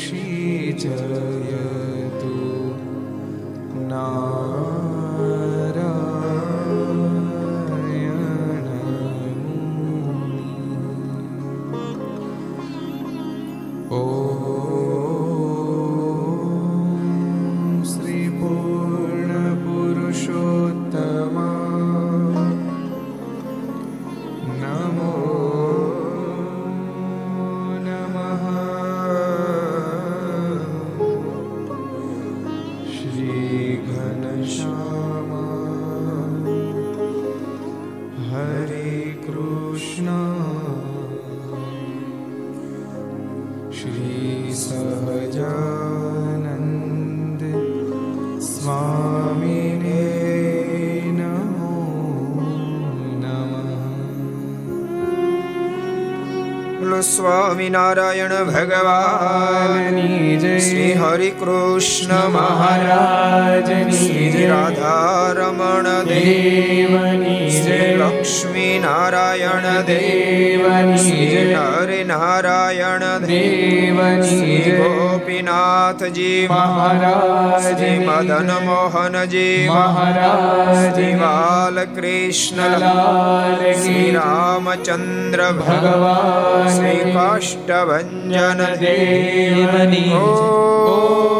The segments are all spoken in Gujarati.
ऋषि जय સ્વામિનારાયણ ભગવાનની જય શ્રી હરિ કૃષ્ણ મહારાજની શ્રી રાધારમણ દેવની જય લક્ષ્મી નારાયણ દેવની હરિ નારાયણ દેવની ગોપીનાથજી મહારાજ મદન મોહનજી મહારાજ બાલકૃષ્ણ શ્રી રામચંદ્ર ભગવાન શ્રી કાષ્ટભન દેવની નમ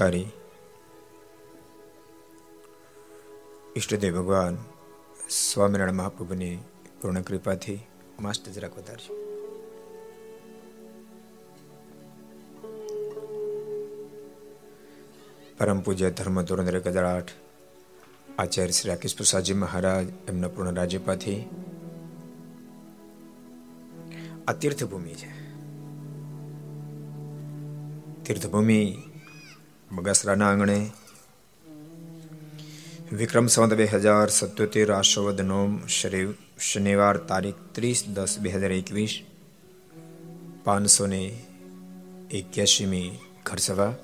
અવતારી. ઈષ્ટદેવ ભગવાન સ્વામિનારાયણ મહાપ્રભુની પૂર્ણ કૃપાથી માસ્ટર જરાક વધારજો. પરમ પૂજ્ય ધર્મ ધોરણ એક આચાર્ય શ્રી રાકેશ પ્રસાદજી મહારાજ એમના પૂર્ણ રાજ્યપાથી આ તીર્થભૂમિ છે. તીર્થભૂમિ બગસરાના આંગણે. વિક્રમ સંવત બે હજાર સત્યોતેર આશોવદ નોમ શરીફ શનિવાર તારીખ ત્રીસ દસ બે હજાર એકવીસ, પાંચસો ને એક્યાસીમી ઘરસભા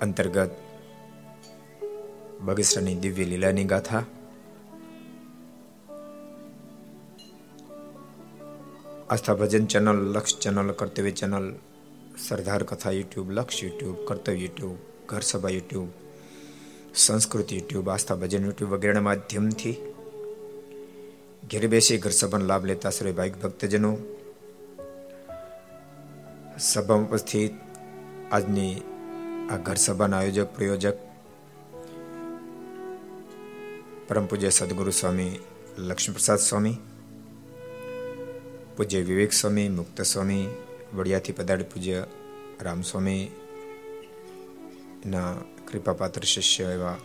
અંતર્ગત બગસરાની દિવ્ય લીલાની ગાથા. Aastha Bhajan channel, Laksh channel, Kartavya channel Sardar Katha YouTube, Laksh YouTube, કર્તવ્ય યુટ્યુબ ઘર સભા યુટ્યુબ, સંસ્કૃતિ યુટ્યુબ, આસ્થા ભજન યુટ્યુબ વગેરેના માધ્યમથી ઘેર બેસી ઘર સભાનો લાભ લેતા સર્વે ભાઈક ભક્તજનો સભામાં ઉપસ્થિત, આજની આ ઘર સભાના આયોજક, પ્રયોજક, પરમ પૂજ્ય સદગુરુ સ્વામી, લક્ષ્મીપ્રસાદ સ્વામી, પૂજ્ય વિવેક સ્વામી, મુક્ત સ્વામી વડિયાથી પધારી પૂજ્ય રામસ્વામી ના કૃપાપાત્ર શિષ્ય એવા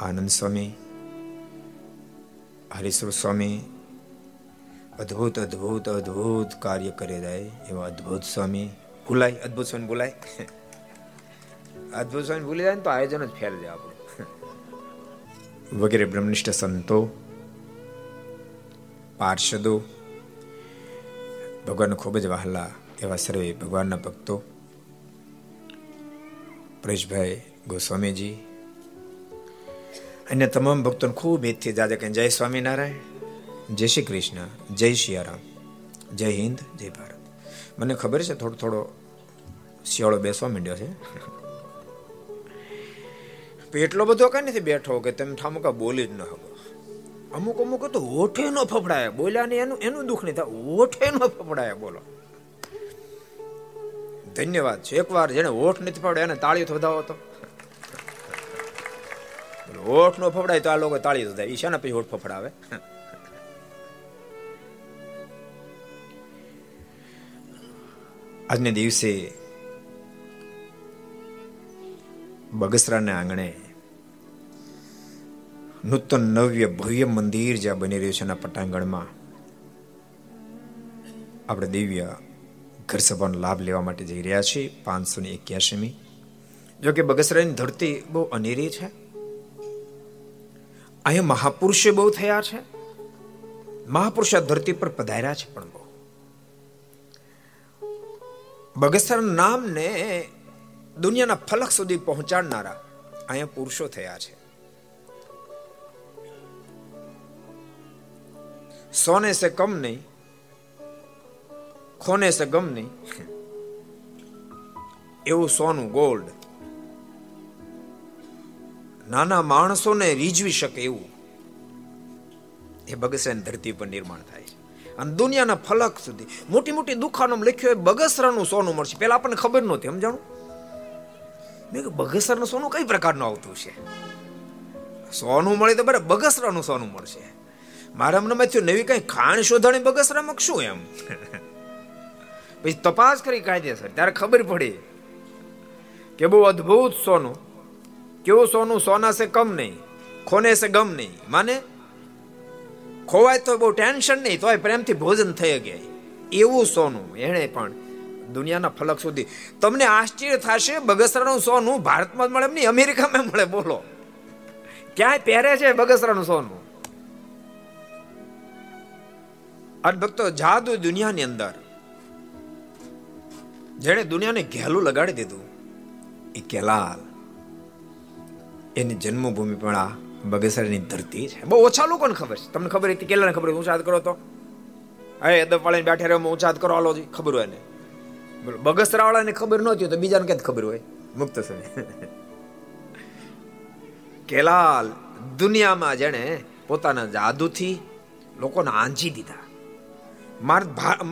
આનંદ સ્વામી હરીશ્વર સ્વામી અદ્ભુત અદ્ભુત અદ્ભુત કાર્ય કરી જાય એવા અદ્ભુત સ્વામી. ભૂલાય, અદ્ભુત સ્વામી ભૂલાય. અદ્ભુત સ્વામી ભૂલી જાય ને તો આયોજન જ ફેર જાય આપણું. વગેરે બ્રહ્મનિષ્ઠ સંતો, પાર્ષદો ભગવાન ખૂબ જ વહાલા એવા સર્વે ભગવાનના ભક્તો. પરેશભાઈ ગોસ્વામીજી. અને તમામ ભક્તોને ખૂબ હિતથી જાજે કે જય સ્વામિનારાયણ, જય શ્રી કૃષ્ણ, જય શિયારામ, જય હિન્દ, જય ભારત. મને ખબર છે, થોડો થોડો શિયાળો બેસવા માંડ્યો છે. એટલો બધો કઈ નથી બેઠો કે તમે ઠામુકા બોલી જ ન શકો. અમુક અમુક તો ઓઠે નો ફફડાય. બોલ્યા ને એનું એનું દુઃખ નહીં થાય. ઓઠે નો ફફડાય, બોલો. ધન્યવાદ. છે એકવાર જેને ઓઠ નથી ફફડે એને તાળી વધાવો તો. ઓઠ નો ફફડાય તો આ લોકો તાળી વધાય. એ શાના પછી ઓઠ ફફડાવે? આજને દિવસે બગસરાના આંગણે નૂતન નવ્ય ભવ્ય મંદિર જ્યાં બની રહ્યું છે એના પટાંગણમાં આપણે દિવ્ય ઘર સભાનો લાભ લેવા માટે જઈ રહ્યા છીએ, પાંચસો ને એક્યાસીમી જોકે બગસરાની ધરતી બહુ અનેરી છે. અહીંયા મહાપુરુષો બહુ થયા છે. મહાપુરુષ ધરતી પર પધાર્યા છે પણ બહુ. બગસરા નામને દુનિયાના ફલક સુધી પહોંચાડનારા અહીંયા પુરુષો થયા છે. સોને સે કમ નહીં ખોને સે ગમ નહીં એવું સોનું ગોલ્ડ. નાના માણસોને રીઝવી શકે એવું. એ બગસરાની ધરતી પર નિર્માણ થાય. છે અને દુનિયાના ફલક સુધી. મોટી મોટી દુકાનો લખ્યું હોય, બગસરાનું સોનું મળશે. પેલા આપણને ખબર નહોતી, સમજાણું? મેં બગસરાનું સોનું કઈ પ્રકારનું આવતું છે? સોનું મળે તો બરાબર બગસરાનું સોનું મળશે. મારા મને થયું, નવી કઈ ખાણ શોધાણી બગસરામાં શું એમ? પછી તપાસ કરી કાયદેસર, ત્યારે ખબર પડી કે બહુ અદ્ભુત સોનું. કેવું સોનું? સોના સે કમ નહીં, ખોને સે ગમ નહીં. માને? ખોવાય તો બહુ ટેન્શન નહીં, તોય પ્રેમથી ભોજન થઈ ગયા. એવું સોનું, એણે પણ દુનિયાના ફલક સુધી. તમને આશ્ચર્ય થશે, બગસરાનું સોનું ભારતમાં મળે એમ નહીં, અમેરિકામાં મળે, બોલો. ક્યાંય પહેરે છે બગસરાનું સોનું? અને ભક્તો, જાદુ દુનિયાની અંદર. જેણે દુનિયાને ઘેલું લગાડી દીધું, એ કેલાલ. એની જન્મભૂમિ પણ આ બગસરાની ધરતી છે. બહુ ઓછા લોકોને ખબર છે. તમને ખબર હતી કેલાને ખબર ઊંચાદ કરો તો. હે અદબ બેઠે રહે ઊંચાદ કરો, હાલો ખબર હોય ને બગસરા વાળાને ખબર નહોતી તો બીજાને ક્યાં ખબર હોય? મુક્ત સમય કેલાલ દુનિયામાં જેણે પોતાના જાદુથી લોકોને આંજી દીધા.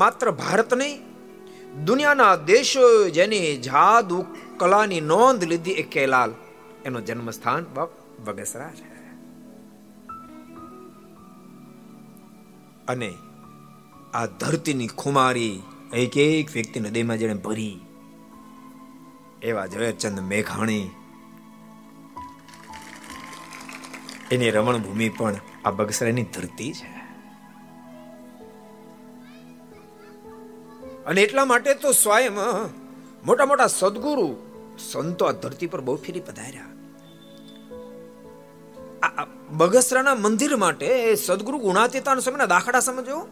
માત્ર ભારત નહીં દુનિયાના દેશો જેની જાદુ કલાની નોંધ લીધી એ કેલાલ. એનો જન્મસ્થાન બગસરા છે. અને આ ધરતીની ખુમારી એક એક વ્યક્તિ નદીમાં જેને ભરી. એવા ઝવેરચંદ મેઘાણી. એની રમણભૂમિ પણ આ બગસરાની ધરતી છે. અને એટલા માટે તો સ્વયં મોટા મોટા સદગુરુ સંતો આ ધરતી પર બહુ ફેરી પધાર્યા. બગસરાના મંદિર માટે સદગુરુ ગુણાતીતાના સમય દાખલા સમજો.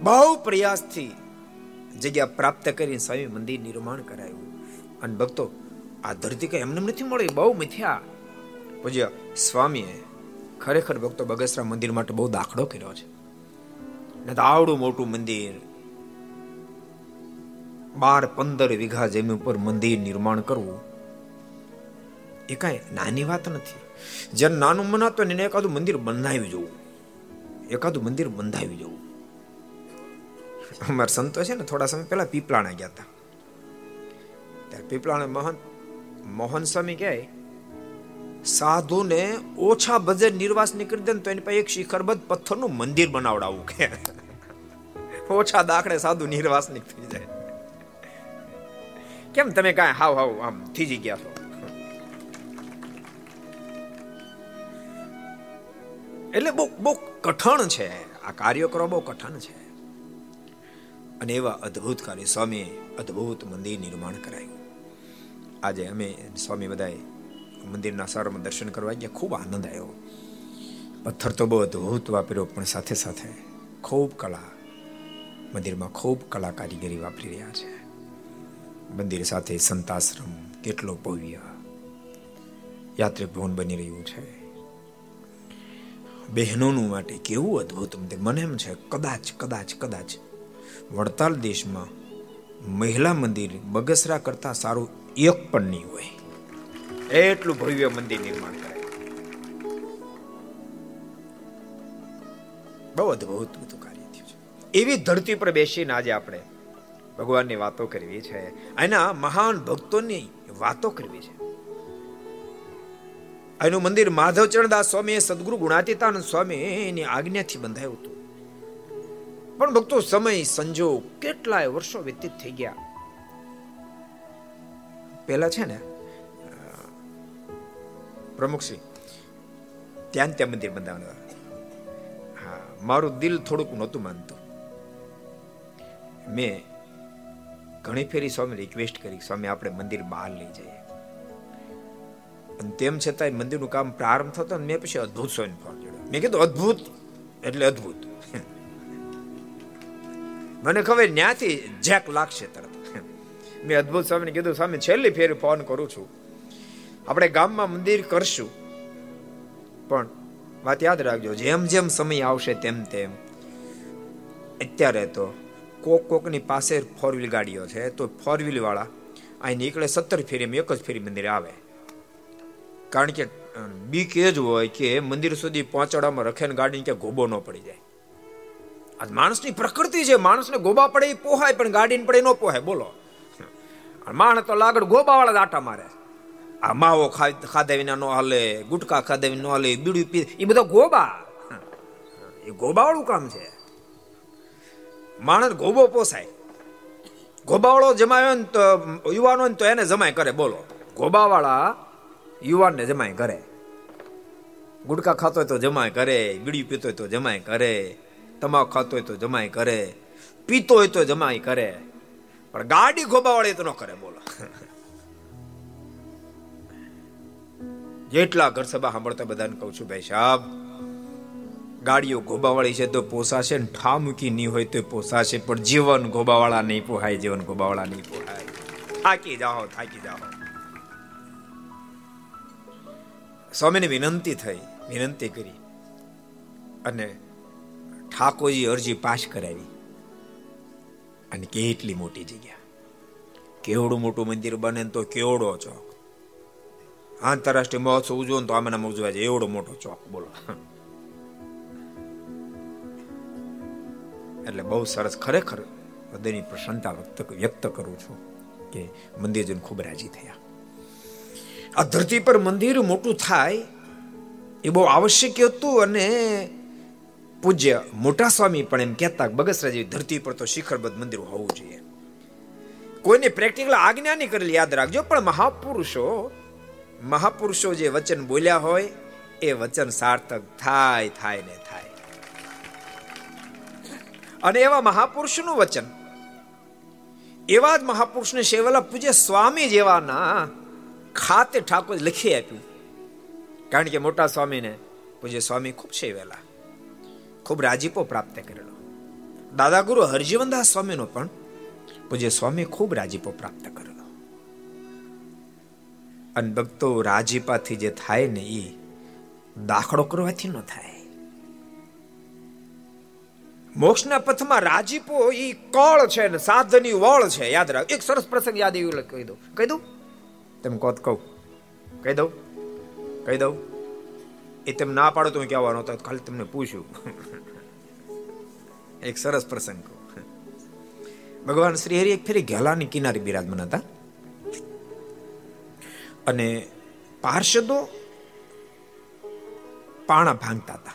બહુ પ્રયાસથી જગ્યા પ્રાપ્ત કરી સ્વામી મંદિર નિર્માણ કરાયું. અને ભક્તો, આ ધરતી કઈ એમને નથી મળી? બહુ મિથ્યા. પૂજ્ય સ્વામીએ ખરેખર ભક્તો બગસરા મંદિર માટે બહુ દાખલો કર્યો છે. ને તો આવડું મોટું મંદિર. બાર પંદર વીઘા જમીન ઉપર મંદિર નિર્માણ કરવું, એ કઈ નાની વાત નથી. જ્યારે નાનું મનાતો એને એકાદું મંદિર બંધાવી જવું. એકાદું મંદિર બંધાવી જવું. અમારા સંતો છે ને થોડા સમય પહેલા પીપળાણા ગયા હતા. ત્યારે પીપળાણા મહંત મોહન સ્વામી કહે સાધુને ઓછા બજેટ નિર્વાસ નીકળી દે તો એની પાસે એક શિખરબદ્ધ પથ્થરનું મંદિર બનાવડાવું કે. ઓછા દાખલે સાધુ નિર્વાસ નીકળી જાય. કેમ તમે કાંઈ હાવ હાવ આમ થીજી ગયા છો? એટલે બહુ બહુ કઠણ છે. આ કાર્ય કરવા બહુ કઠણ છે. અને એવા અદ્ભુત કાર્ય સ્વામી અદ્ભુત મંદિર નિર્માણ કરાયું. આજે અમે સ્વામી બધાએ મંદિરના સારમાં દર્શન કરવા ગયા. ખૂબ આનંદ આવ્યો પથ્થર તો બહુ અદ્ભુત વાપર્યો, પણ સાથે સાથે ખૂબ કલા, મંદિરમાં ખૂબ કલા કારીગરી વાપરી રહ્યા છે. મંદિર સાથે સંતાશ્રમ, કેટલો ભવ્ય યાત્રિક ભવન બની રહ્યું છે. બહેનોનું માટે કેવું અદ્ભુત મંદિર. મને એમ છે, કદાચ કદાચ કદાચ વડતાલ દેશમાં મહિલા મંદિર બગસરા કરતાં સારું એક પણ નહીં હોય. એટલું ભવ્ય મંદિર નિર્માણ કરે બહુ અદભુત બધું કાર્ય થયું છે. એવી ધરતી પર બેસીને આજે આપણે ભગવાનની વાતો કરવી છે. એના મહાન ભક્તોની વાતો કરવી છે. એનું મંદિર માધવ ચરણદાસ સ્વામી સદગુરુ ગુણાતીતાનંદ સ્વામીની આજ્ઞાથી બંધાયું હતું. પણ ભક્તો સમય, સંજોગ કેટલાય વર્ષો વ્યતીત થઈ ગયા. પેલા છે ને પ્રમુખશ્રી ત્યાં ત્યાં મંદિર બંધાવવાનું હા, મારું દિલ થોડુંક નહોતું માનતું. મેં ઘણી ફેરી સ્વામી રિક્વેસ્ટ કરી સ્વામી આપણે મંદિર બહાર લઈ જઈએ. અને તેમ છતાં મંદિરનું કામ પ્રારંભ થતો ને મેં પછી અદ્ભુત સ્વામી ફોન જોડ્યો મેં કીધું, અદ્ભુત? એટલે અદ્ભુત. મને ખબર ન્યાથી જેક લાગશે તરત. મેં અદ્ભુત સ્વામીને કીધું, સ્વામી, છેલ્લી ફેરી ફોન કરું છું. આપણે ગામમાં મંદિર કરશું. પણ વાત યાદ રાખજો, જેમ જેમ સમય આવશે તેમ તેમ. અત્યારે તો કોક કોકની પાસે ફોર વ્હીલ ગાડીઓ છે, તો ફોર વ્હીલ વાળા અહીં નીકળે સત્તર ફેરીમાં એક જ ફેરી મંદિર આવે. કારણ કે બીક એ જ હોય કે મંદિર સુધી પહોંચાડવામાં રખે ને ગાડી ક્યાં ગોબો ન પડી જાય. આ માણસની પ્રકૃતિ છે, માણસને ગોબા પડે એ પોહાય, પણ ગાડીને પડે ન પોહાય. બોલો. માણસ તો લાગડ ગોબા વાળા આટા મારે આ માવો ખાધા વિના નો હાલે, ગુટકા ખાધા વિના નો હાલે, બીડી પી એ બધા ગોબા. એ ગોબાવાળું કામ છે. માણસ ગોબો પોસાય. ગોબાવાળો જમાયો ને તો, યુવાનો ને તો એને જમાય કરે, બોલો. ગોબાવાળા યુવાનને જમાય કરે. ગુટકા ખાતો હોય તો જમાય કરે, બીડી પીતો હોય તો જમાય કરે, તમાકુ ખાતો હોય તો જમાય કરે, પીતો હોય તો જમાય કરે. પણ ગાડી ગોબાવાળી તો ન કરે, બોલો. જેટલા ઘર સભા સાંભળતા બધાને કહું છું, ભાઈ સાહેબ, ગાડીઓ ગોબાવાળી છે તો પોસાશે ને ઠા મૂકી નહીં હોય તો પોસાશે, પણ જીવન ગોબાવાળા નહીં પોહાય, જીવન ગોબાવાળા નહીં પોહાય. થાકી જાઓ થાકી જાઓ. સ્વામીને વિનંતી થઈ, વિનંતી કરી અને ઠાકોરજી અરજી પાસ કરાવી. અને કેટલી મોટી જગ્યા. કેવડું મોટું મંદિર બને તો કેવડો ચોક. આંતરરાષ્ટ્રીય મહોત્સવ ઉજવો તો આમાં ઉજવા છે. એવડો મોટો ચોક, બોલો. એટલે બહુ સરસ, ખરેખર હૃદયની પ્રસન્નતા વ્યક્ત વ્યક્ત કરું છું કે મંદિર ખૂબ રાજી થયા. આ ધરતી પર મંદિર મોટું થાય એ બહુ આવશ્યક હતું અને પૂજ્ય મોટા સ્વામી પણ એમ કહેતા બગસરા જેવી ધરતી પર તો શિખરબદ્ધ મંદિર હોવું જોઈએ. કોઈને પ્રેક્ટિકલ આજ્ઞા નહીં કરેલી, યાદ રાખજો, પણ મહાપુરુષો મહાપુરુષો જે વચન બોલ્યા હોય, એ વચન સાર્થક થાય થાય ને થાય. અને એવા મહાપુરુષનું વચન. એવા જ મહાપુરુષને સેવેલા પૂજ્ય સ્વામી જેવાના ખાતે ઠાકોર લખી આપ્યું. કારણ કે મોટા સ્વામીને પૂજ્ય સ્વામી ખૂબ સેવેલા ખૂબ રાજીપો પ્રાપ્ત કરેલો. દાદા ગુરુ હરજીવનદાસ સ્વામીનો પણ પૂજ્ય સ્વામી ખૂબ રાજીપો પ્રાપ્ત કરેલો અને ભક્તો રાજીપાથી જે થાય ને એ દાખલો કરવાથી ન થાય. મોક્ષના પથમાં રાજીપો એ કળ છે ને સાધની વળ છે, યાદ રાખ. એક સરસ પ્રસંગ યાદ એવું કહી દઉં. કહી દઉં? તેમ કોત કહું? કહી દઉં? કહી દઉં? એ તેમ ના પાડો તો હું કહેવાનો હતો ખાલી તમને પૂછ્યું એક સરસ પ્રસંગ કહું. ભગવાન શ્રી હરિ એક ફેરી ઘેલાની કિનારે બિરાજમાન હતા. અને પાર્ષદો પાણા ભાંગતા હતા.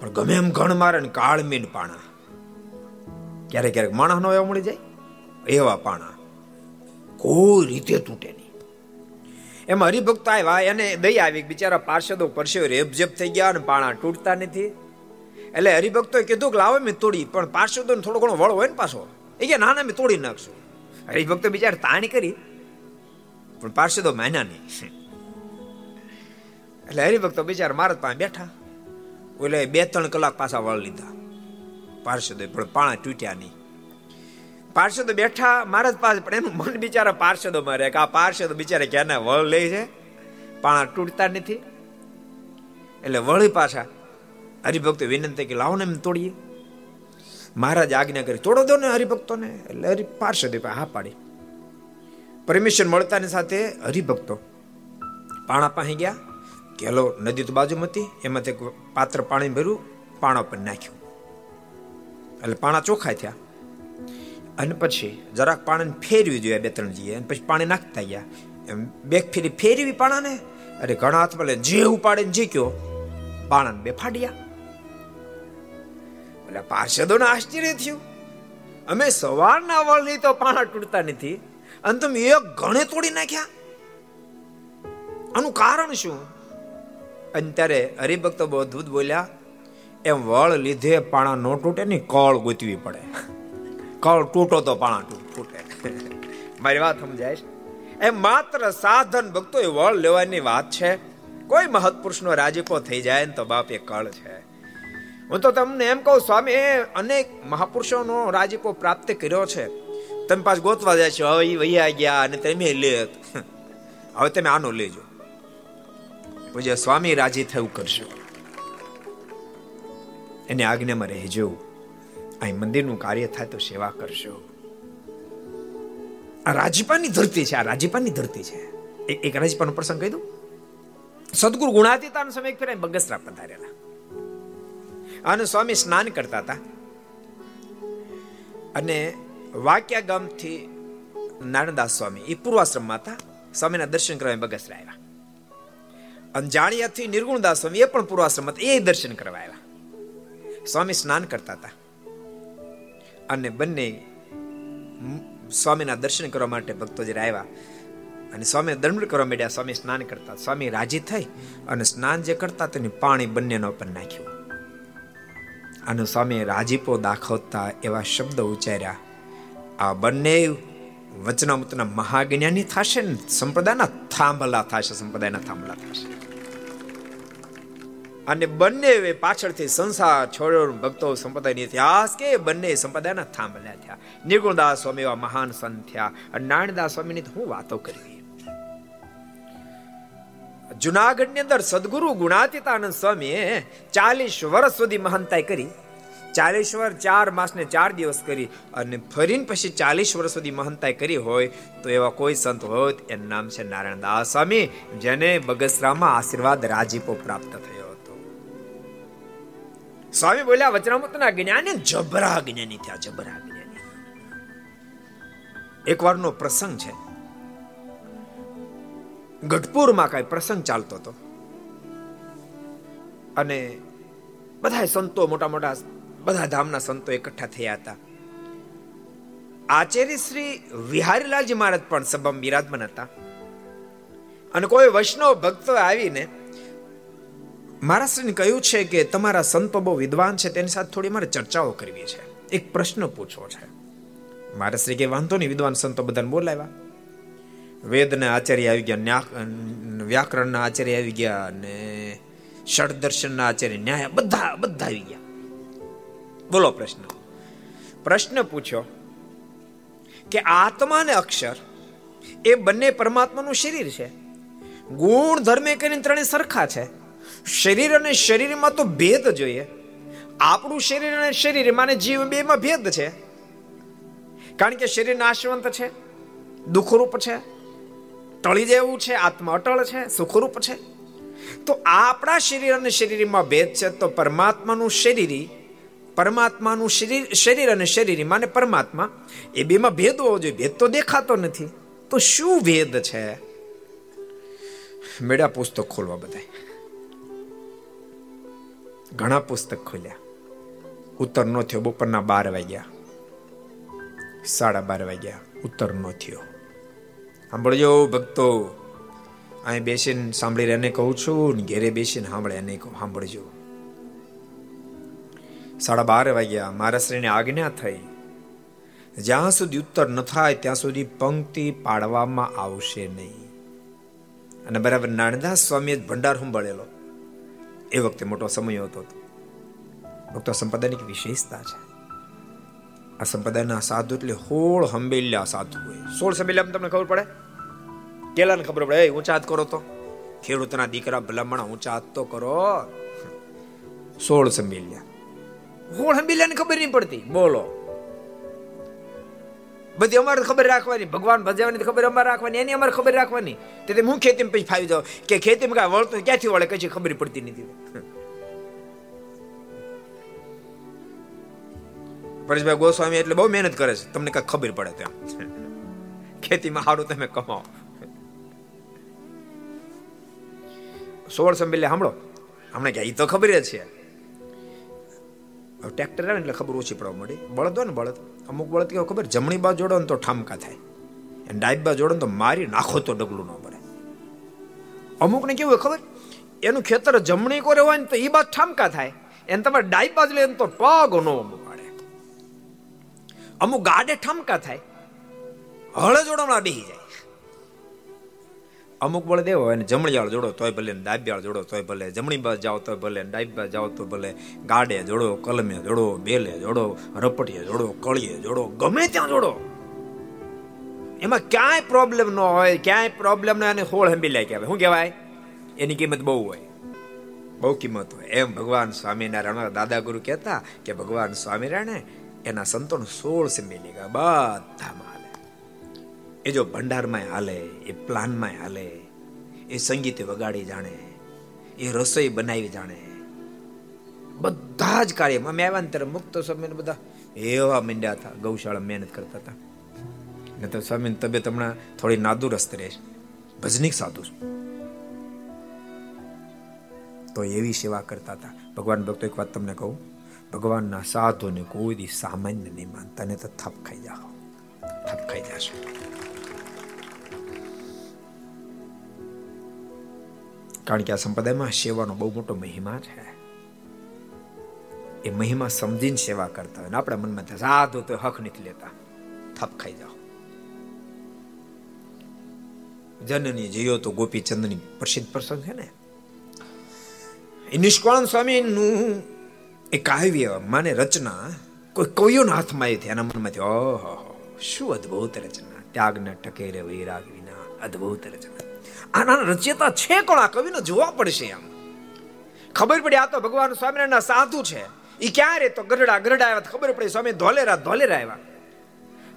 પણ ગમે એમ ઘણ મારે ને કાળમીન પાણા. ક્યારેક ક્યારેક માણસ નો એવા મળી જાય, એવા પાણા. કોઈ રીતે તૂટે નહીં. એમ હરિભક્ત આવ્યા, એને દઈ આવી, બિચારા પાર્ષદો પરસે રેબજેબ થઈ ગયા અને પાણા તૂટતા નથી. એટલે હરિભક્તોએ કીધું કે લાવો મેં તોડી, પણ પાર્ષદો થોડો ઘણો વળ હોય ને પાછો. એ કે ના ના, મેં તોડી નાખશું. હરિભક્તો બિચારા તાણી કરી પણ પાર્ષદો માન્યા નહીં. એટલે હરિભક્તો બિચારા મારા પાસે બેઠા. એટલે બે ત્રણ કલાક પાછા વળ લીધા. પાર્ષદો પણ પાણા તૂટ્યા નહીં. પાર્ષદો બેઠા મહારાજ પાસે, પણ એનું મન બિચારા પાર્ષદો મારે કે આ પાર્ષદો બિચારા ક્યાંના વળ લે છે? પાણા તૂટતા નથી. એટલે વળી પાછા હરિભક્તો વિનંતી કે લાવો ને એમ તોડીએ. મહારાજ આજ્ઞા કરી, તોડો દો ને હરિભક્તોને. એટલે હરિ પાર્ષદે હા પાડી. પરમિશન મળતાની સાથે હરિભક્તો પાણા પાસે ગયા કેલો નદી તો બાજુમાં હતી એમાંથી પાત્ર પાણી ભર્યું, પાણા પર નાખ્યું. એટલે પાણા ચોખ્ખા થયા. અને પછી જરાક પાણીને ફેરવી જોઈએ બે ત્રણ જઈએ અને પછી પાણી નાખતા ગયા. એમ બે ફેરી, ફેરવી પાણાને, અરે ઘણા હાથમાં લે, જે ઉપાડે જે કયો. પાણાને બે ફાડ્યા એટલે પાર્ષદોને આશ્ચર્ય થયું. અમે સવારના વળી તો પાણા તૂટતા નથી. અને તમે એક ઘણે તોડી નાખ્યા? આનું કારણ શું? અને ત્યારે હરિભક્તો અદભુત બોલ્યા, એમ વળ લીધે પાણા નો તૂટે ને કળ ગોતવી પડે. કળ તૂટો તો પાણા તૂટે. મારી વાત સમજાય એમ માત્ર સાધન ભક્તો એ વળ લેવાની વાત છે. કોઈ મહત્પુરુષનો રાજીપો થઈ જાય ને તો બાપ એ કળ છે. હું તો તમને એમ કહું, સ્વામી અનેક મહાપુરુષોનો રાજીપો પ્રાપ્ત કર્યો છે. તમે પાછ ગોતવા છો. હવે વૈયા ગયા અને તમે લે. હવે તમે આનો લેજો. પૂજ્ય સ્વામી રાજી થયું કરશો. એને આજ્ઞામાં રહેજો. અહીં મંદિરનું કાર્ય થાય તો સેવા કરશો. આ રાજીપાની ધરતી છે, આ રાજીપાની ધરતી છે. એક રાજીપાનો પ્રસંગ કહી દઉં. સદગુરુ ગુણાતીતાનો સમય ફેરે બગસરા પધારેલા. અને સ્વામી સ્નાન કરતા હતા. અને વાક્યા ગામથી નારણદાસ સ્વામી એ પૂર્વાશ્રમમાં હતા. સ્વામીના દર્શન કરવા બગસરા આવ્યા. અંજાણિયાથી નિર્ગુણદાસ સ્વામી એ પણ પૂર્વાશ્રમ હતા. એ દર્શન કરવા આવ્યા. સ્વામી સ્નાન કરતા હતા. અને બંને સ્વામીના દર્શન કરવા માટે ભક્તો જ્યારે આવ્યા, અને સ્વામી દંડ કરવા માંડ્યા, સ્વામી સ્નાન કરતા. સ્વામી રાજી થઈ અને સ્નાન જે કરતા તેની પાણી બંનેના ઉપર નાખ્યું. અને સ્વામી રાજીપો દાખવતા એવા શબ્દ ઉચ્ચાર્યા. આ બંને વચનામૃતના મહાજ્ઞાની થશે ને સંપ્રદાયના થાંભલા થશે, સંપ્રદાયના થાંભલા થશે. અને બંને પાછળથી સંસાર છોડ્યો ભક્તો સંપ્રદાયની ઇતિહાસ કે બંને સંપ્રદાયના થાંભલા થયા. નિર્ગુણદાસ સ્વામી એવા મહાન સંત થયા અને નારાયણદાસ સ્વામીની હું વાતો કરવી જુનાગઢની અંદર સદગુરુ ગુણાતીતાનંદ સ્વામીએ ચાલીસ વર્ષ સુધી મહાનતાઈ કરી. ચાલીસ વર્ષ ચાર માસ ને ચાર દિવસ કરી અને ફરીને પછી ચાલીસ વર્ષ સુધી મહંતાઈ કરી હોય તો એવા કોઈ સંત હોય એનું નામ છે નારાયણદાસ સ્વામી, જેને બગસરામાં આશીર્વાદ રાજીપો પ્રાપ્ત થયો હતો. સ્વામી બોલ્યા વચનામૃતના જ્ઞાને જબરા જ્ઞાની થયા, જબરા જ્ઞાની એક વારનો પ્રસંગ છે. ગઢપુરમાં કઈ પ્રસંગ ચાલતો હતો. અને બધા સંતો મોટા મોટા બધા ધામના સંતો એકઠા થયા હતા. આચાર્ય શ્રી વિહારીલાલજી મહારાજ પણ સભામાં બિરાજમાન હતા. અને કોઈ વૈષ્ણવ ભક્તો આવીને મહારાષ્ટ્રને કહ્યું છે કે તમારા સંતો બહુ વિદ્વાન છે, તેની સાથે થોડી મારે ચર્ચાઓ કરવી છે. એક પ્રશ્ન પૂછવો છે. મહારાષ્ટ્રી કે વાંધો નહીં, વિદ્વાન સંતો બધાને બોલાવ્યા. વેદના આચાર્ય આવી ગયા વ્યાકરણના આચાર્ય આવી ગયા અને ષડદર્શનના આચાર્ય, ન્યાય, બધા બધા આવી ગયા. બોલો પ્રશ્ન. પ્રશ્ન પૂછ્યો કે આત્મા અને અક્ષર એ બંને પરમાત્માનું શરીર છે? ગુણ, ધર્મે કરીને ત્રણે સરખા છે. શરીર અને શરીરમાં તો ભેદ જોઈએ. આપણું શરીર અને શરીર, માને જીવ બેમાં ભેદ છે. કારણ કે શરીર નાશવંત છે, દુઃખરૂપ છે, ટળી જેવું છે, આત્મા અટળ છે, સુખરૂપ છે. તો આપણા શરીર અને શરીરમાં ભેદ છે તો પરમાત્માનું શરીરી પરમાત્માનું શરીર શરીર અને શરીર માને પરમાત્મા, એ બેમાં ભેદ હોવો જોઈએ. ભેદ તો દેખાતો નથી. તો શું ભેદ છે? મેળા પુસ્તક ખોલવા બધા ઘણા પુસ્તક ખોલ્યા. ઉત્તર નો થયો. બપોરના બાર વાગ્યા. સાડા બાર વાગ્યા. ઉત્તર નો થયો. સાંભળજો ભક્તો. અહીં બેસીને સાંભળી એને કહું છું ઘેરે બેસીને સાંભળે એને કહું. સાંભળજો. સાડા બાર વાગ્યા મહારાષ્ટ્રની આજ્ઞા થઈ. જ્યાં સુધી ઉત્તર ન થાય, ત્યાં સુધી પંક્તિ પાડવામાં આવશે નહીં. અને બરાબર નાનદાસ સ્વામીએ ભંડાર સંભળેલો. એ વખતે મોટો સમય હતો ભક્તો, સંપ્રદાયની વિશેષતા છે. આ સંપ્રદાયના સાધુ એટલે હોળ હંબેલ્યા સાધુ હોય. સોળ સંબેલ્યા તમને ખબર પડે? કેલાને ખબર પડે? ઊંચા કરો તો. ખેડૂતના દીકરા ભલામણ ઊંચા તો કરો. સોળ સંબેલ્યા હોળ હંબેલ્યાને ખબર નહીં પડતી. બોલો. બધી અમારે ખબર રાખવાની. ભગવાન ભજવાની ખબર અમારે રાખવાની. એની અમારે ખબર રાખવાની. તેથી હું ખેતીમાં પછી ફાવી જાઉં. કે ખેતીમાં કાંઈ વળતું ક્યાંથી વળે કઈ ખબર પડતી નથી. પરેશભાઈ ગોસ્વામી એટલે બહુ મહેનત કરે છે. તમને કઈ ખબર પડે ત્યાં ખેતીમાં સારું તમે કમાઓ સોળ સંભેલે સાંભળો. હમણાં ક્યાં એ તો ખબર જ છે. ટ્રેક્ટર આવે એટલે ખબર ઓછી પડવા મળી બળદ હોય ને બળદ. અમુક બળદ કેવું ખબર જમણી બાજુ જોડો ને તો ઠામકા થાય. અને ડાબી બાજુ જોડો ને તો મારી નાખો તો ડગલું ન પડે અમુકને કેવું હોય ખબર? એનું ખેતર જમણી કોરે હોય ને તો એ બાજુ ઠામકા થાય. એને તમારે ડાબી બાજુ લે તો પગ નો પાડે અમુક ગાડે ઠામકા થાય. હળે જોડોમાં બેસી જાય. અમુક બળ દેવો એને ને જમણીયાળ જોડો તોય ભલે ને ડાબિયાળ જોડો તોય ભલે જમણી બાજુ જાઓ તોય ભલે ડાબી બાજુ જાઓ તો ભલે, ગાડે જોડો કલમે જોડો, બેલે જોડો રપટીએ જોડો, કળીએ જોડો, ગમે ત્યાં જોડો. એમાં ક્યાંય પ્રોબ્લેમ ન હોય, ક્યાંય પ્રોબ્લેમ ન અને હોળ હંબી લે આવે શું કહેવાય? એની કિંમત બહુ હોય. બહુ કિંમત હોય. એમ ભગવાન સ્વામિનારાયણ દાદા ગુરુ કહેતા કે ભગવાન સ્વામિનારાયણ એના સંતોન સોળ સંમેલી ગયા બધામાં. એ જો ભંડારમાં હાલે, એ પ્લાનમાં હાલે, એ સંગીતે વગાડી જાણે, એ રસોઈ બનાવી જાણે, બધા જ કાર્યમાં અમે આવ્યા ત્યારે મુક્ત સમય બધા એવા મીંડ્યા હતા, ગૌશાળા મહેનત કરતા હતા. ને તો સ્વામી તબિયત હમણાં થોડી નાદુરસ્ત રહે ભજનિક સાધુ તો એવી સેવા કરતા હતા. ભગવાન ભક્તો, એક વાત તમને કહું. ભગવાનના સાધુને કોઈ દી સામાન્ય નહીં માનતા ને તો થપ ખાઈ જાઓ. થપ ખાઈ જશે. કારણ કે આ સંપ્રદાયમાં સેવાનો બહુ મોટો મહિમા છે એ મહિમા સમજીને સેવા કરતા હોય આપણા મનમાં સાધુ તો હક નથી લેતા. થપ ખાઈ જાઓ. જનની જીયો તો ગોપીચંદની પ્રસિદ્ધ પ્રસંગ છે ને? એ નિષ્કાળ સ્વામીનું એ કાવ્ય માને રચના કોઈ કવિઓના હાથમાં આવી એના મનમાંથી ઓહો, શું અદભુત રચના. ત્યાગને ટકેરે વૈરાગ વિના અદભુત રચના. આના રચયતા છે કોણ? આ કવિને જોવા પડશે એમ. ખબર પડી, આ તો ભગવાન સ્વામિનારાયણ સાધુ છે. એ ક્યાં રે તો ગરડા ગરડા આવ્યા ખબર પડી, સ્વામી, ધોલેરા ધોલેરા આવ્યા.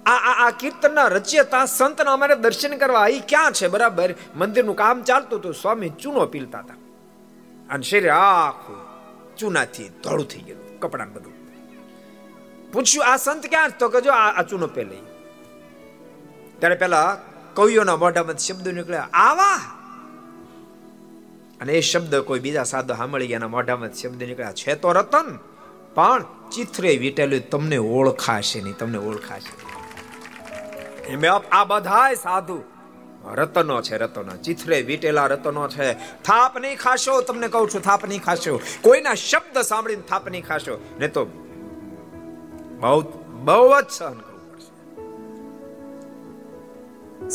આ આ આ કીર્તનના રચયતા, સંતના અમારે દર્શન કરવા એ ક્યાં છે? બરાબર? મંદિરનું કામ ચાલતું હતું, સ્વામી ચૂનો પીલતા હતા. અને શરીર આખું ચૂનાથી ધોળું થઈ ગયું, કપડા બધું. પૂછ્યું, આ સંત ક્યાં તો કે જો આ ચૂનો પેલે. ત્યારે પેલા કવિઓના મોઢામાંથી શબ્દો નીકળ્યા. આવા! અને એ શબ્દ કોઈ બીજા સાધુ સાંભળી ગયા મોઢામાંથી શબ્દ નીકળ્યા. છે તો રતન, પણ ચિત્રે વીટેલું તમને ઓળખાશે નહીં, તમને ઓળખાશે એમ આ બધાય સાધુ, રતનો છે, રતનો, ચિત્રે વીટેલા રતનો છે. થાપ નહીં ખાશો, તમને કહું છું, થાપ નહીં ખાશો. કોઈના શબ્દ સાંભળીને થાપ નહીં ખાશો. ને તો બહુ બહુ જ સહન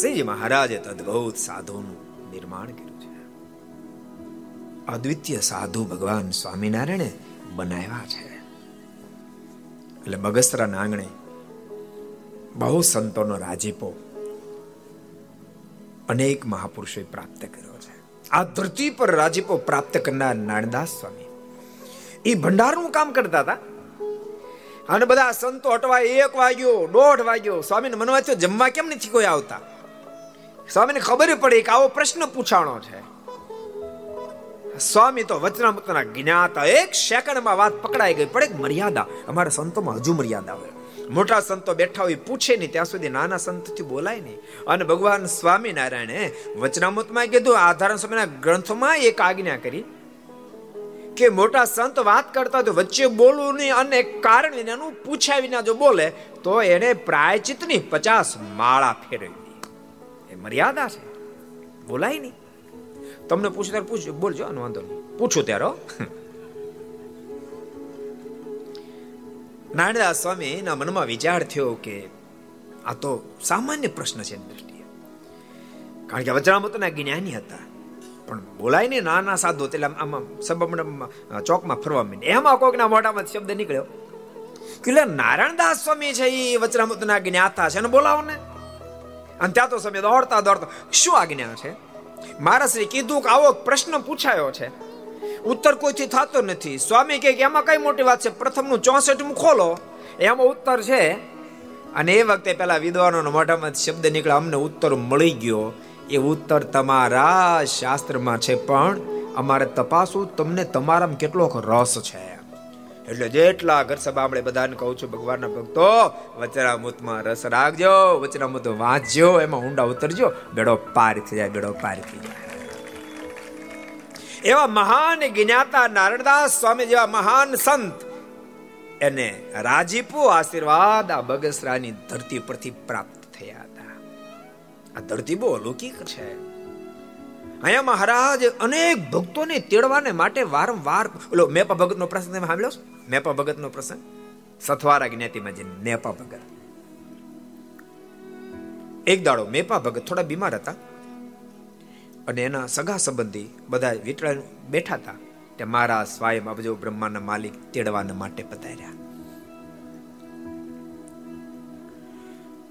શ્રીજી મહારાજે અદભુત સાધુનું નિર્માણ કર્યું છે. અદ્વિતીય સાધુ ભગવાન સ્વામિનારાયણે બનાવ્યા છે. એટલે બગસરાના આંગણે બહુ સંતોનો રાજીપો અનેક મહાપુરુષોએ પ્રાપ્ત કર્યો છે. આ ધરતી પર રાજીપો પ્રાપ્ત કરનાર નાણદાસ સ્વામી. એ ભંડારનું કામ કરતા હતા. અને બધા સંતો હટવા એક વાગ્યો, દોઢ વાગ્યો. સ્વામીને થયો જમવા કેમ નથી કોઈ આવતા? સ્વામીને ખબર પડી કે આવો પ્રશ્ન પૂછાણો છે. સ્વામી તો વચનામૃતના જ્ઞાતા, એક સેકન્ડમાં વાત પકડાઈ ગઈ. પણ એક મર્યાદા, અમારા સંતોમાં હજુ મર્યાદા હોય. મોટા સંતો બેઠા હોય, પૂછે નહીં, ત્યાં સુધી નાના સંતથી બોલાય નહીં. અને ભગવાન સ્વામિનારાયણે વચનામૃતમાં કીધું, આધારણ સમયના ગ્રંથમાં એક આજ્ઞા કરી કે મોટા સંત વાત કરતા તો વચ્ચે બોલવું નહીં અને કારણ વિનાનું પૂછ્યા વિના જો બોલે, તો એને પ્રાયચિતની પચાસ માળા ફેરવી. મર્યાદા છે? બોલાય નહીં. તમને પૂછ્યું ત્યારે પૂછજો. બોલજો વાંધો નહીં. પૂછું ત્યારે નારાયણદાસ સ્વામીના મનમાં વિચાર થયો કે આ તો સામાન્ય પ્રશ્ન છે દ્રષ્ટિએ. કારણ કે વજરામતના જ્ઞાની હતા. પણ બોલાય ને નાના સાધુ એટલે આમાં સબમણ ચોકમાં ફરવા માંડે એમાં કોઈકના મોઢામાં શબ્દ નીકળ્યો કે નારાયણદાસ સ્વામી છે એ વચરામૃતના જ્ઞાતા છે. ને બોલાવો ને અને ત્યાં તો સમય દોડતા દોડતા શું આજ્ઞા છે? મારા શ્રી કીધું કે આવો પ્રશ્ન પૂછાયો છે. ઉત્તર કોઈથી થતો નથી. સ્વામી કે એમાં કઈ મોટી વાત છે? પ્રથમનું ચોસઠમું ખોલો. એમાં ઉત્તર છે. અને એ વખતે પેલા વિદ્વાનો મોઢામાં શબ્દ નીકળે, અમને ઉત્તર મળી ગયો. એ ઉત્તર તમારા શાસ્ત્રમાં છે, પણ અમારે તપાસવું તમને તમારામાં કેટલોક રસ છે. એટલે જેટલા ઘર સભા બધાને કહું છું, ભગવાનના ભક્તો, વચનામૃતમાં રસ રાખજો, વચનામૃત વાંચજો, એમાં ઊંડા ઉતરજો, બેડો પાર થઈ જાય, બેડો પાર થઈ જાય. એવા મહાન જ્ઞાતા નારણદાસ સ્વામી જેવા મહાન સંત, એને રાજીપો આશીર્વાદ આ બગસરાની ધરતી પરથી પ્રાપ્ત થયા હતા. આ ધરતી બહુ અલૌકિક છે. અહીંયા મહારાજ અનેક ભક્તોને તેડવાને માટે વારંવાર, ઓલો મેપા ભગતનો પ્રસંગ તમે સાંભળ્યો મેપા ભગત નો પ્રસંગ? સથવારા જ્ઞાતિમાં જે મેપા ભગત. એક દાડો મેપા ભગત થોડા બીમાર હતા અને એના સગા સંબંધી બધા વીટળા બેઠા હતા. તે મારા સ્વયં અબજો બ્રહ્માના માલિક તેડવાના માટે પધાર્યા.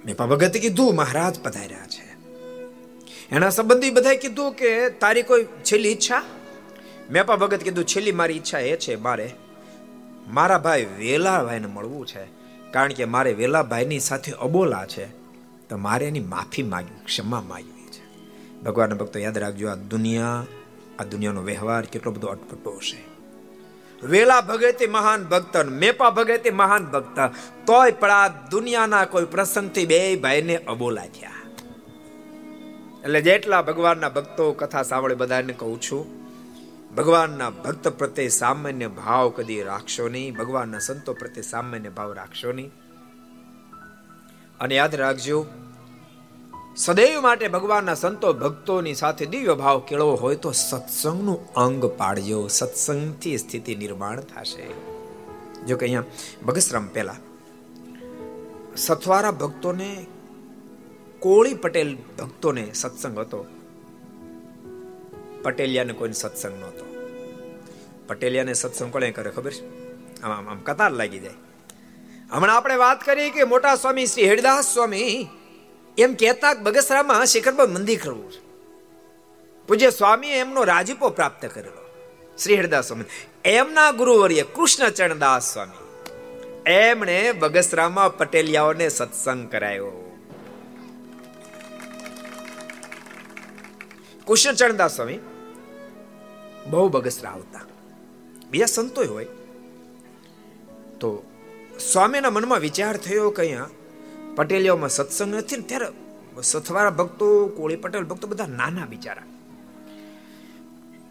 મેપા ભગતે કીધું, મહારાજ પધાર્યા છે. એના સંબંધી બધાએ કીધું કે, તારી કોઈ છેલ્લી ઈચ્છા? મેપા ભગત કીધું, છેલ્લી મારી ઈચ્છા એ છે, મારે મારા ભાઈ વેલાભાઈને મળવું છે, કારણ કે મારે વેલાભાઈની સાથે અબોલા છે, તો મારે એની માફી માગી ક્ષમા માગવી છે. ભગવાનના ભક્તો, યાદ રાખજો, આ દુનિયા, આ દુનિયાનો વ્યવહાર કેટલો બધો અટપટો હશે. વેલા ભગતે મહાન ભક્ત મેપા ભગતે મહાન ભક્ત તોય પણ આ દુનિયાના કોઈ પ્રસંગથી બે ભાઈને અબોલા થયા. એટલે જેટલા ભગવાનના ભક્તો, કથા સાંભળે બધાને કહું છું ભગવાનના ભક્ત પ્રત્યે સામાન્ય ભાવ કદી રાખશો નહીં, ભગવાનના સંતો પ્રત્યે સામાન્ય ભાવ રાખશો નહીં. અને યાદ રાખજો, સદૈવ માટે ભગવાનના સંતો ભક્તોની સાથે દિવ્ય ભાવ કેળવો હોય તો સત્સંગનું અંગ પાડજો, સત્સંગથી સ્થિતિ નિર્માણ થશે. જો કે અહીંયા બગસરામ પહેલા, સથવારા ભક્તોને, કોળી પટેલ ભક્તોને સત્સંગ હતો. પટેલિયાને કોઈ સત્સંગ નહોતો. પટેલિયાને સત્સંગ કોને કરે ખબર છે? આમ આમ કતાર લાગી જાય. હમણાં આપણે વાત કરી કે મોટા સ્વામી શ્રી હેડદાસ સ્વામી એમ કહેતા બગસરામાં શિખરભાઈ મંદિર કરવું છે. પૂજ્ય સ્વામી એમનો રાજીપો પ્રાપ્ત કરેલો. શ્રી હરદાસ સ્વામી. એમના ગુરુવર્ય કૃષ્ણચરણદાસ સ્વામી. એમણે બગસરામાં પટેલિયાઓને સત્સંગ કરાયો. કૃષ્ણચરણદાસ સ્વામી બહુ બગસરા આવતા. બીજા સંતો હોય. તો સ્વામીના મનમાં વિચાર થયો કે અહીંયા પટેલીઓમાં સત્સંગ નથી ને ત્યારે સથવારા ભક્તો, કોળી પટેલ ભક્તો બધા નાના બિચારા.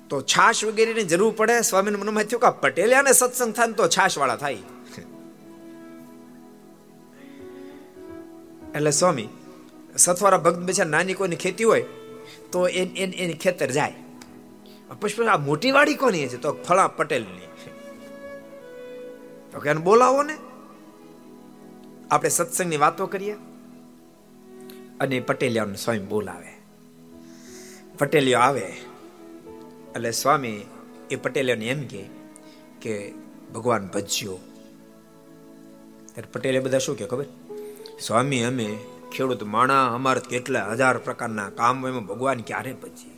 તો છાશ વગેરેની જરૂર પડે, સ્વામીના મનમાં થયું કે પટેલિયાને સત્સંગ થાય તો છાશ વાળા થાય. એટલે સ્વામી, સથવારા ભક્ત બિચારા નાની કોઈની ખેતી હોય, તો એની ખેતર જાય. પછી આ મોટી વાડી કોની છે તો ફળા પટેલની. તો કે બોલાવો ને. આપણે સત્સંગની વાતો કરીએ. અને પટેલિયાનું સ્વામી બોલાવે. પટેલિયો આવે. એટલે સ્વામી એ પટેલિયાને એમ કે કે ભગવાન ભજ્યો. ત્યારે પટેલે બધા શું કે ખબર? સ્વામી, અમે ખેડૂત માણા, અમારે કેટલા હજાર પ્રકારના કામ એમાં ભગવાન ક્યારે ભજીએ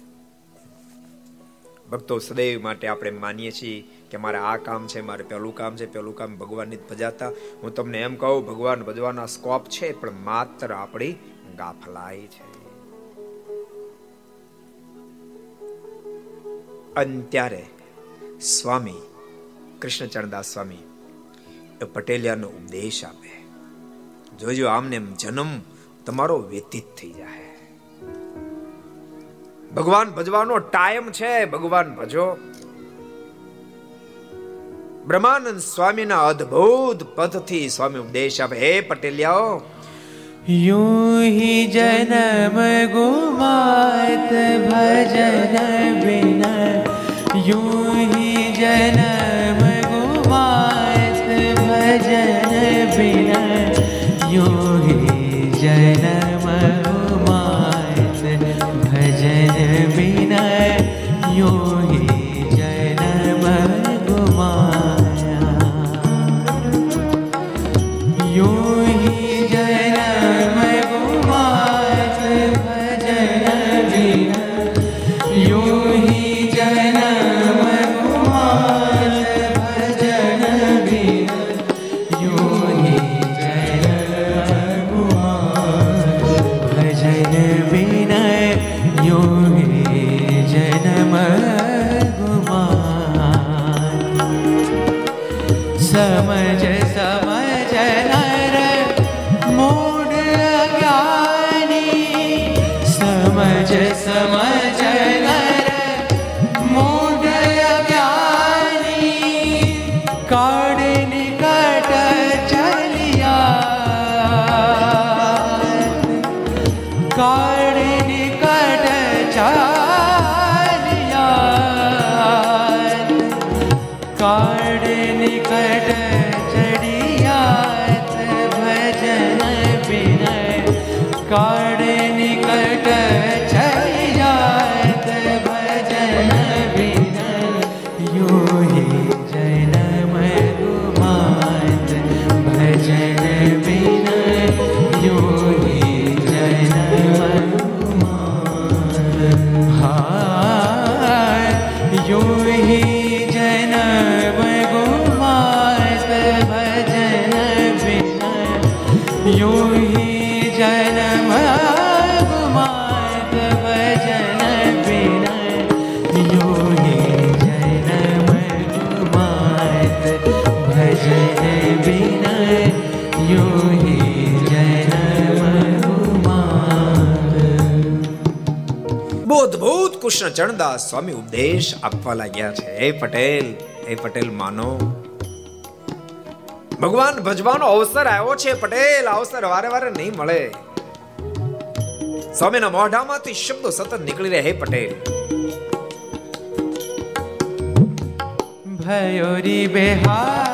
ભક્તો સદૈવ માટે આપણે માનીએ છીએ કે મારે આ કામ છે, મારે પેલું કામ છે પેલું કામ ભગવાનની ભજાતા. હું તમને એમ કહું, ભગવાન ભજવાના સ્કોપ છે, પણ માત્ર આપણી ગાફલાઈ છે. અને ત્યારે સ્વામી, કૃષ્ણચરણદાસ સ્વામી, એ પટેલિયાનો ઉપદેશ આપે. જોજો, આમને જન્મ તમારો વ્યતીત થઈ જાય ભગવાન ભજવાનો ટાઈમ છે ભગવાન ભજો બ્રહ્માનંદ સ્વામીના અદ્ભુત પદથી સ્વામી ઉપદેશ આપે હે પટેલિયાઓ यूं ही जन्म गुमात भजन बिना यूं ही जन्म કૃષ્ણ ચરણદાસ સ્વામી ઉપદેશ આપવા લાગ્યા છે. હે પટેલ હે પટેલ માનો. ભગવાન ભજવાનો અવસર આવ્યો છે પટેલ અવસર વારે વારે નહીં મળે. સ્વામીના મોઢામાંથી શબ્દો સતત નીકળી રહ્યા હે પટેલ. ભયોરી બેહાર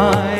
I.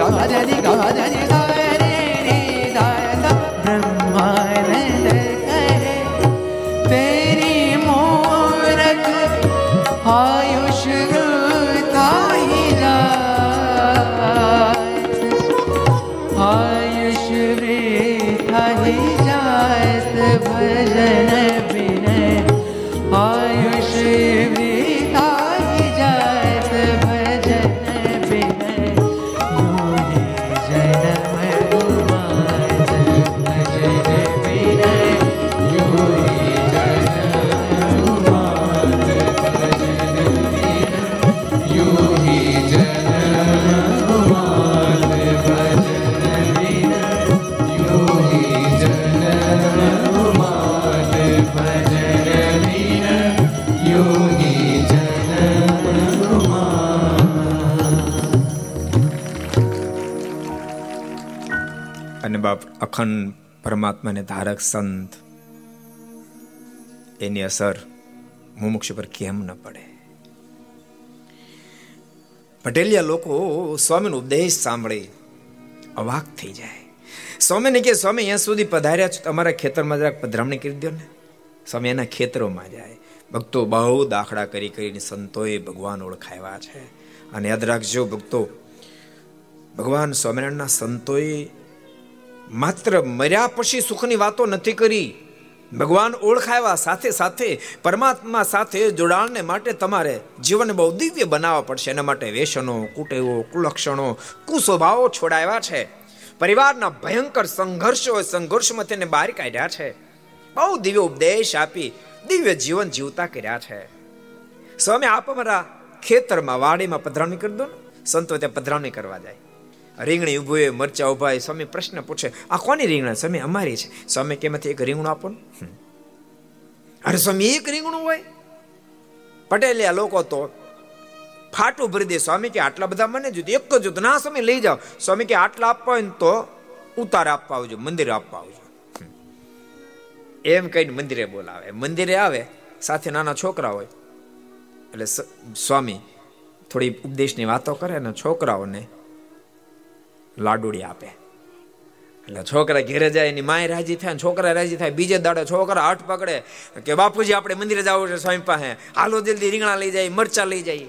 ga da ni da અખંડ પરમાત્માને ધારક સંત. એની અસર મુમુક્ષ પર કેમ ન પડે? પટેલિયા લોકો સ્વામીનો ઉપદેશ સાંભળી, અવાક થઈ જાય. સ્વામીને કે સ્વામી, અહીંયા સુધી પધાર્યા છો, તમારા ખેતરમાં જરાક પધરામણી કરી દો ને. સ્વામી એના ખેતરોમાં જાય. ભક્તો બહુ દાખલા કરી કરીને સંતોએ ભગવાન ઓળખાવ્યા છે. અને યાદ રાખજો, ભક્તો, ભગવાન સ્વામિનારાયણના સંતોએ માત્ર મર્યા પછી સુખની વાતો નથી કરી. ભગવાન ઓળખાવ્યા સાથે સાથે પરમાત્મા સાથે જોડાણને માટે તમારે જીવનને બહુ દિવ્ય બનાવવા પડશે. એના માટે વ્યસનો કુટેવો, કુલક્ષણો, કુસ્વભાવો છોડાવ્યા છે. પરિવારના ભયંકર સંઘર્ષો સંઘર્ષમાં તેને બહાર કાઢ્યા છે. બહુ દિવ્ય ઉપદેશ આપી દિવ્ય જીવન જીવતા કર્યા છે. સ્વામી, આપ અમારા ખેતરમાં વાડીમાં પધરામણી કરી દો ને. સંતો ત્યાં પધરામણી કરવા જાય. રીંગણી ઉભું હોય, મરચા ઊભા હોય, સ્વામી પ્રશ્ન પૂછે, આ કોની રીંગણા? સ્વામી, અમારી છે. સ્વામી કેમાંથી એક રીંગણું આપો અરે સ્વામી, એક રીંગણું હોય? પટેલિયા લોકો તો ફાટું ભરી દે, સ્વામી, કે આટલા બધા મને જોતું એક જ જોતું ના, સ્વામી, લઈ જાઓ. સ્વામી કે, આટલા આપવા હોય ને તો ઉતાર આપવા આવજો, મંદિરે આપવા આવજો. એમ કહીને મંદિરે બોલાવે. મંદિરે આવે, સાથે નાના છોકરા હોય. એટલે સ્વામી થોડી ઉપદેશની વાતો કરે ને છોકરાઓને લાડુડી આપે. એટલે છોકરા ઘેરે જાય, એની માય રાજી થાય છોકરા રાજી થાય, બીજે દાડે છોકરા હઠ પકડે કે, બાપુજી, આપણે મંદિરે જવું છે સ્વામી પાસે. હાલો, જલ્દી રીંગણા લઈ જાય, મરચા લઈ જાય.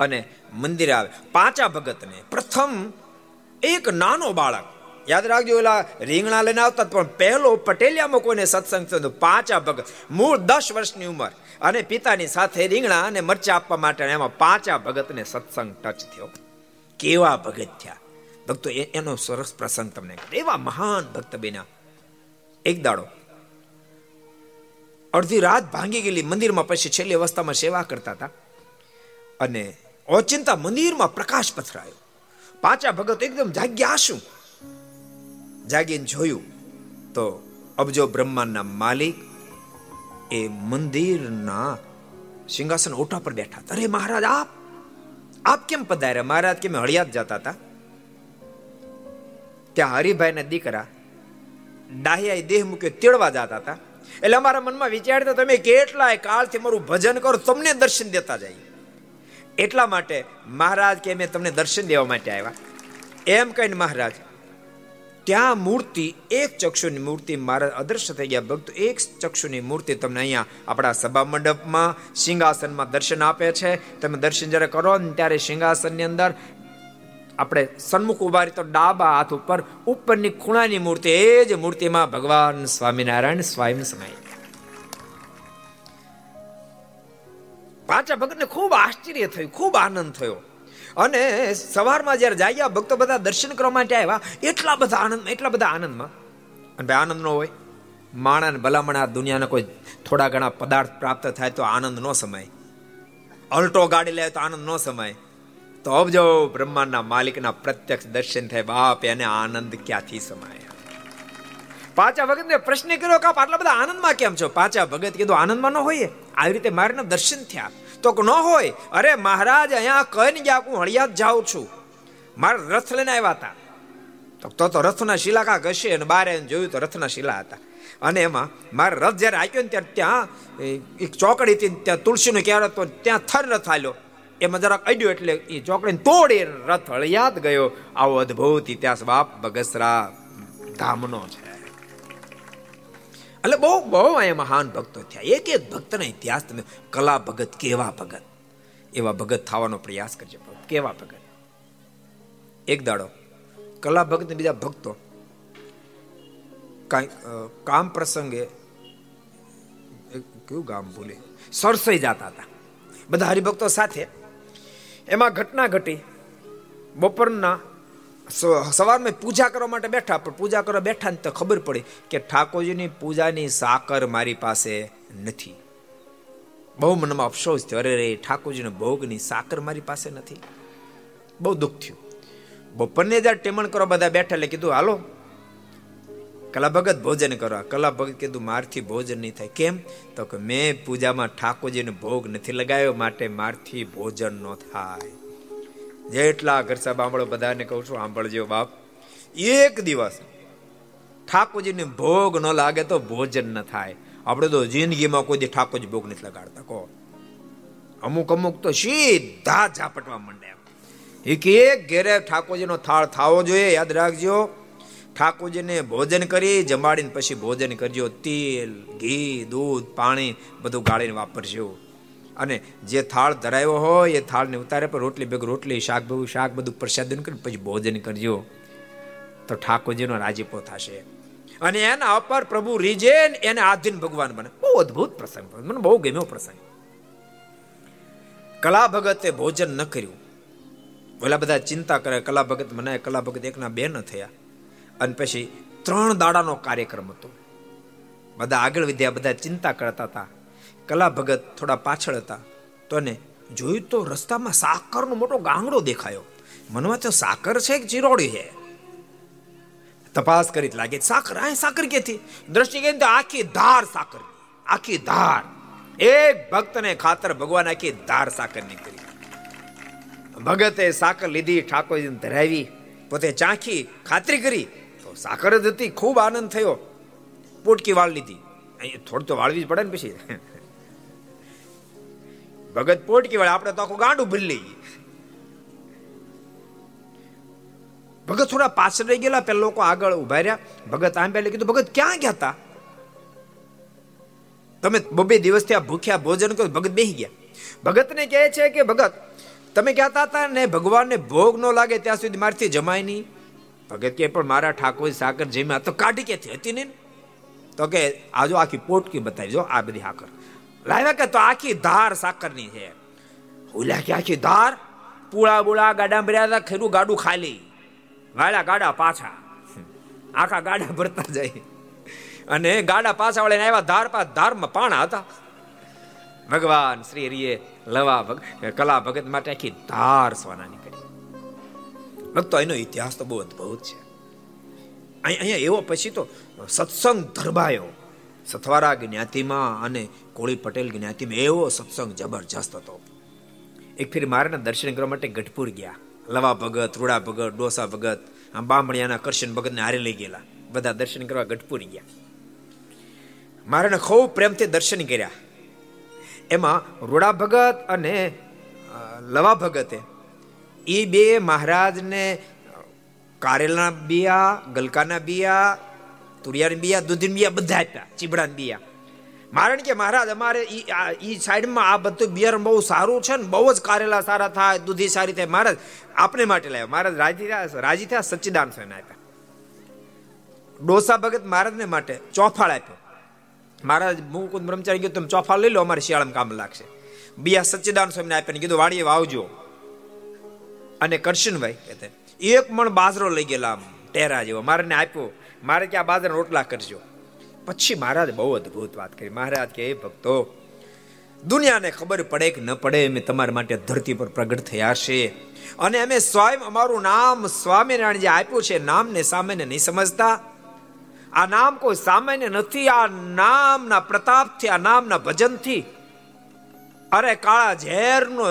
અને મંદિરે આવે. પાંચા ભગતને પ્રથમ એક નાનો બાળક, યાદ રાખજો એલા રીંગણા લઈને આવતા પણ પહેલો પટેલિયામાં કોઈને સત્સંગ થયો પાંચા ભગત, મૂળ દસ વર્ષની ઉંમર. અને પિતાની સાથે રીંગણા અને મરચા આપવા માટે એમાં પાંચા ભગતને સત્સંગ ટચ થયો. કેવા ભગત થયા? ભક્તો એનો સરસ પ્રસંગ તમને એવા મહાન ભક્ત બન્યા. એક દાડો. અડધી રાત ભાંગી ગયેલી મંદિરમાં પછી છેલ્લી અવસ્થામાં સેવા કરતા હતા. અને ઓચિંતા મંદિરમાં પ્રકાશ પથરાયો. પાંચા ભગત એકદમ જાગ્યા શું જાગીને જોયું તો અબજો બ્રહ્માંડના માલિક એ મંદિરના સિંહાસન ઓટા પર બેઠા. અરે મહારાજ, આપ આપ કેમ પધાર્યા? મહારાજ કેમ હળિયાત જતા હતા? ત્યાં હરિભાઈના દીકરા ડાહિયાએ દેહ મૂક્યો તેડવા જતા હતા. એટલે અમારા મનમાં વિચારતા તમે કેટલાય કાળથી મારું ભજન કરો, તમને દર્શન દેતા જાય. એટલા માટે મહારાજ કે, મેં તમને દર્શન દેવા માટે આવ્યા. એમ કહીને મહારાજ, ત્યાં મૂર્તિ, એક ચક્ષુની મૂર્તિ મહારાજ અદૃશ્ય થઈ ગયા. ભક્તો, એક ચક્ષુની મૂર્તિ તમને અહીંયા આપણા સભા મંડપમાં, સિંહાસનમાં દર્શન આપે છે. તમે દર્શન જ્યારે કરો ને ત્યારે સિંહાસનની અંદર આપણે સન્મુખ ઊભા રહી તો ડાબા હાથ ઉપર ઉપરની ખૂણાની મૂર્તિ, એ જ મૂર્તિમાં ભગવાન સ્વામિનારાયણ સ્વયં સમાય. પાંચા ભગતને ખૂબ આશ્ચર્ય થયું, ખૂબ આનંદ થયો. અને સવારમાં જ્યારે જાગ્યા, ભક્તો બધા દર્શન કરવા માટે આવ્યા, એટલા બધા આનંદ, એટલા બધા આનંદમાં. અને ભાઈ, આનંદ ન હોય. માણસ ભલામણ આ દુનિયાના કોઈ થોડા ઘણા પદાર્થ પ્રાપ્ત થાય તો આનંદ ન સમાય. અલ્ટો ગાડી લે તો આનંદ ન સમાય. તો જો બ્રહ્માંડના માલિકના પ્રત્યક્ષ દર્શન થાય, બાપ એને આનંદ ક્યાંથી સમાય? પાછા ભગત ને પ્રશ્ન કર્યો કે આટલા બધા આનંદમાં કેમ છો? પાછા ભગત કીધું, આનંદમાં ન હોય આવી રીતે મારે દર્શન થયા તો ન હોય, અરે મહારાજ, અહીંયા કહીને ગયા હું હળિયાત જાઉં છું. મારે રથ લઈને આવ્યા હતા. તો તો રથના શિલા કાંક હશે અને બારે જોયું તો રથના શિલા હતા. અને એમાં મારે રથ જ્યારે આપ્યો ને ત્યારે ત્યાં એક ચોકડી હતી ત્યાં તુલસીનો ક્યારે તો ત્યાં થર રથ આલ્યો. એમાં જરાક અડ્યો એટલે એ ચોકડીને તોડે રથ હળિયાત ગયો? આવો અદભુત ઇતિહાસ બાપ બગસરા ધામનો છે. એટલે બહુ બહુ અહીંયા મહાન ભક્તો થયા. એક એક ભક્તના ઇતિહાસ તમે કલા ભગત, કેવા ભગત? એવા ભગત થવાનો પ્રયાસ કરજો કેવા ભગત? એક દાડો. કલા ભગત બીજા ભક્તો કામ પ્રસંગે કયું ગામ ભૂલે સરસઈ જતા હતા. બધા હરિભક્તો સાથે એમાં ઘટના ઘટી. બપોરના સવારમાં પૂજા કરવા માટે બેઠા, પણ પૂજા કરવા બેઠા ને તો ખબર પડી કે ઠાકોરજીની પૂજાની સાકર મારી પાસે નથી. બહુ મનમાં અફસોસ થયો, અરે ઠાકોરજીના ભોગની સાકર મારી પાસે નથી. બહુ દુઃખ થયું. બપોરને જ્યારે ટેમણ કરવા બધા બેઠા એટલે કીધું, હાલો કલા ભગત ભોજન કરવા કલા ભગત કીધું, મારથી ભોજન નહીં થાય. કેમ? તો કે મેં પૂજામાં ઠાકોરજીને ભોગ નથી લગાવ્યો, માટે મારથી ભોજન ન થાય. જેટલા ઘર સાહેબ, આંબળો બધાને કહું છું, આંબળજો બાપ, એક દિવસ ઠાકોરજીને ભોગ ન લાગે તો ભોજન ન થાય. આપણે તો જિંદગીમાં કોઈ ઠાકોરજી ભોગ નથી લગાડતા, કહો. અમુક અમુક તો સીધા ઝાપટવા માંડે એક એક ઘેરે ઠાકોરજીનો થાળ થાવો જોઈએ, યાદ રાખજો. ઠાકોરજીને ભોજન કરી, જમાડીને પછી ભોજન કરજો. તેલ, ઘી, દૂધ, પાણી બધું ગાળીને વાપરજો. અને જે થાળ ધરાયો હોય એ થાળને ઉતારે પર રોટલી ભેગું રોટલી, શાક ભેગું શાક બધું પ્રસાદન કરી પછી ભોજન કરજો. તો ઠાકોરજીનો રાજીપો થશે. અને એના અપર પ્રભુ રીજે એને આધીન ભગવાન બને. બહુ અદ્ભુત પ્રસંગ. મને બહુ ગમ્યો પ્રસંગ. કલા ભગતે ભોજન ન કર્યું. ઓલા બધા ચિંતા કરે, કલા ભગત મને કલા ભગત એકના બે ન થયા. અને પછી ત્રણ દાડાનો કાર્યક્રમ હતો. બધા આગળ વિદ્યા બધા ચિંતા કરતા હતા. કલા ભગત થોડા પાછળ હતા. તો ને જોયું તો રસ્તામાં સાકરનો મોટો ગાંગડો દેખાયો. મનમાં તો સાકર છે કે ચિરોડી છે? તપાસ કરી લાગે. સાકર, આ સાકર ક્યાંથી? દ્રષ્ટિ કે આખી ધાર સાકર. આખી ધાર. એક ભક્તને ખાતર ભગવાન આખી ધાર સાકર નીકળી. ભગતે સાકર લીધી, ઠાકોરજીને ધરાવી, પોતે ચાખી, ખાતરી કરી સાકર જ હતી, ખૂબ આનંદ થયો. પોટકી વાળ લીધી. થોડી તો વાળવી જ પડે ને પછી. ભગત પોટકી વાળે આપણે તો આખું ગાંડું ભરી લઈએ. ભગત થોડા પાછળ રહી ગયેલા, પેલા લોકો આગળ ઊભા રહ્યા. ભગત આમ પહેલે કીધું, ભગત, ક્યાં ગયા હતા તમે બબે દિવસથી આ ભૂખ્યા ભોજન કર્યું ભગત બેહી ગયા. ભગતને કહે છે કે, ભગત, તમે કહેતા હતા ને ભગવાનને ભોગ ન લાગે ત્યાં સુધી મારથી જમાય નહીં. ભગત કે પણ મારા ઠાકોર સાકર જમ્યા તો કાઢી ક્યાંથી હતી ને? તો કે આજો આખી પોટકી બતાવી, જો આ બધી સાકર લાવ્યા કે, તો આખી ધાર સાકરની છે. ઓલા કે, આખી ધાર? પૂળા બુળા ગાડા ભર્યા હતા ખેરું ગાડું ખાલી. વાળા ગાડા પાછા. આખા ગાડા ભરતા જાય. અને ગાડા પાછા વળીને આવ્યા, ધાર પા, ધારમાં પાણા હતા. ભગવાન શ્રી હરિએ લવા કલા ભગત માટે આખી ધાર સોનાની. ભક્તો એનો ઇતિહાસ તો બહુ અદભુત છે. અહીંયા એવો પછી તો સત્સંગ ધરબાયો. સથવારા જ્ઞાતિમાં અને કોળી પટેલ જ્ઞાતિમાં એવો સત્સંગ જબરજસ્ત હતો. એક ફેર મારે દર્શન કરવા માટે ગઢપુર ગયા. લવા ભગત, રૂડા ભગત, ડોસા ભગત, આમ બામણિયાના કરશન ભગતને હારે લઈ ગયેલા. બધા દર્શન કરવા ગઢપુર ગયા. મારે ખૂબ પ્રેમથી દર્શન કર્યા. એમાં રૂડા ભગત અને લવા ભગતે એ બે મહારાજને કારેલા બિયા, ગલકાના બિયા, તુરિયાની બિયા, દૂધની બિયા બધા આપ્યા, ચીબડાના બિયા. મારણ કે મહારાજ, અમારે ઈ સાઈડમાં આ બધું બિયર બહુ સારું છે ને, બહુ જ કારેલા સારા થાય, દૂધી સારી થાય. મહારાજ, આપને માટે લાવ્યો મહારાજ, રાજી થયા રાજી થયા સચ્ચિદાન સ્વામી આપ્યા. ડોસા ભગત મહારાજને માટે ચોફાળ આપ્યો. મહારાજ મુકુદ બ્રહ્મચારી ગયો તમે ચોફાળ લઈ લો, અમારે શિયાળામાં કામ લાગશે. બિયા સચ્ચિદાન સ્વામીને આપ્યા કીધું, વાડીએ વાવજો. અને કરશનભાઈ કહેતા એક મણ બાજરો લઈ ગયેલા ટેરા જેવો. મારે આપ્યો. મારે ક્યાં બાજરા રોટલા કરજો. પછી મહારાજ બહુ અદભુત વાત કરી. મહારાજ કે ભક્તો, દુનિયાને ખબર પડે કે ન પડે, અમે તમારા માટે ધરતી પર પ્રગટ થયા છે. અને અમે સ્વયં અમારું નામ સ્વામિનારાયણ જે આપ્યું છે. નામને સામાન્ય નહીં સમજતા. આ નામ કોઈ સામાન્ય નથી. આ નામના પ્રતાપથી, આ નામના ભજનથી. અરે કાળા ઝેરનો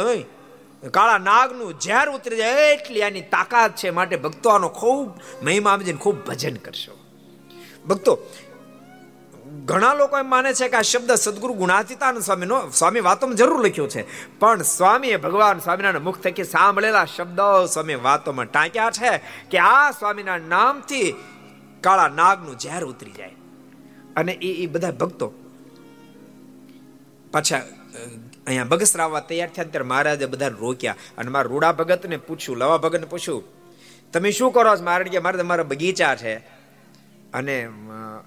કાળા નાગનું ઝેર ઉતરી જાય એટલી આની તાકાત છે માટે ભક્તો આનો ખૂબ મહિમા ખૂબ ભજન કરશો. ભક્તો, ઘણા લોકો એમ માને છે કે આ શબ્દ સદગુરુ ગુણાતીતાનંદ સ્વામીનો, સ્વામી વાતોમાં જરૂર લખ્યો છે. પણ સ્વામીએ ભગવાન સ્વામિનારાયણ મુખ થકી સાંભળેલા શબ્દો સ્વામી વાતોમાં ટાંક્યા છે કે આ સ્વામીના નામથી કાળા નાગનું ઝેર ઉતરી જાય. અને એ એ બધા ભક્તો પાછા અહીંયા બગસરાવવા તૈયાર થયા ત્યારે મહારાજે બધા રોક્યા. અને મારા રૂડા ભગતને પૂછ્યું, લવા ભગતને પૂછ્યું, તમે શું કરો છો? મારે કે મારે તમારા બગીચા છે. અને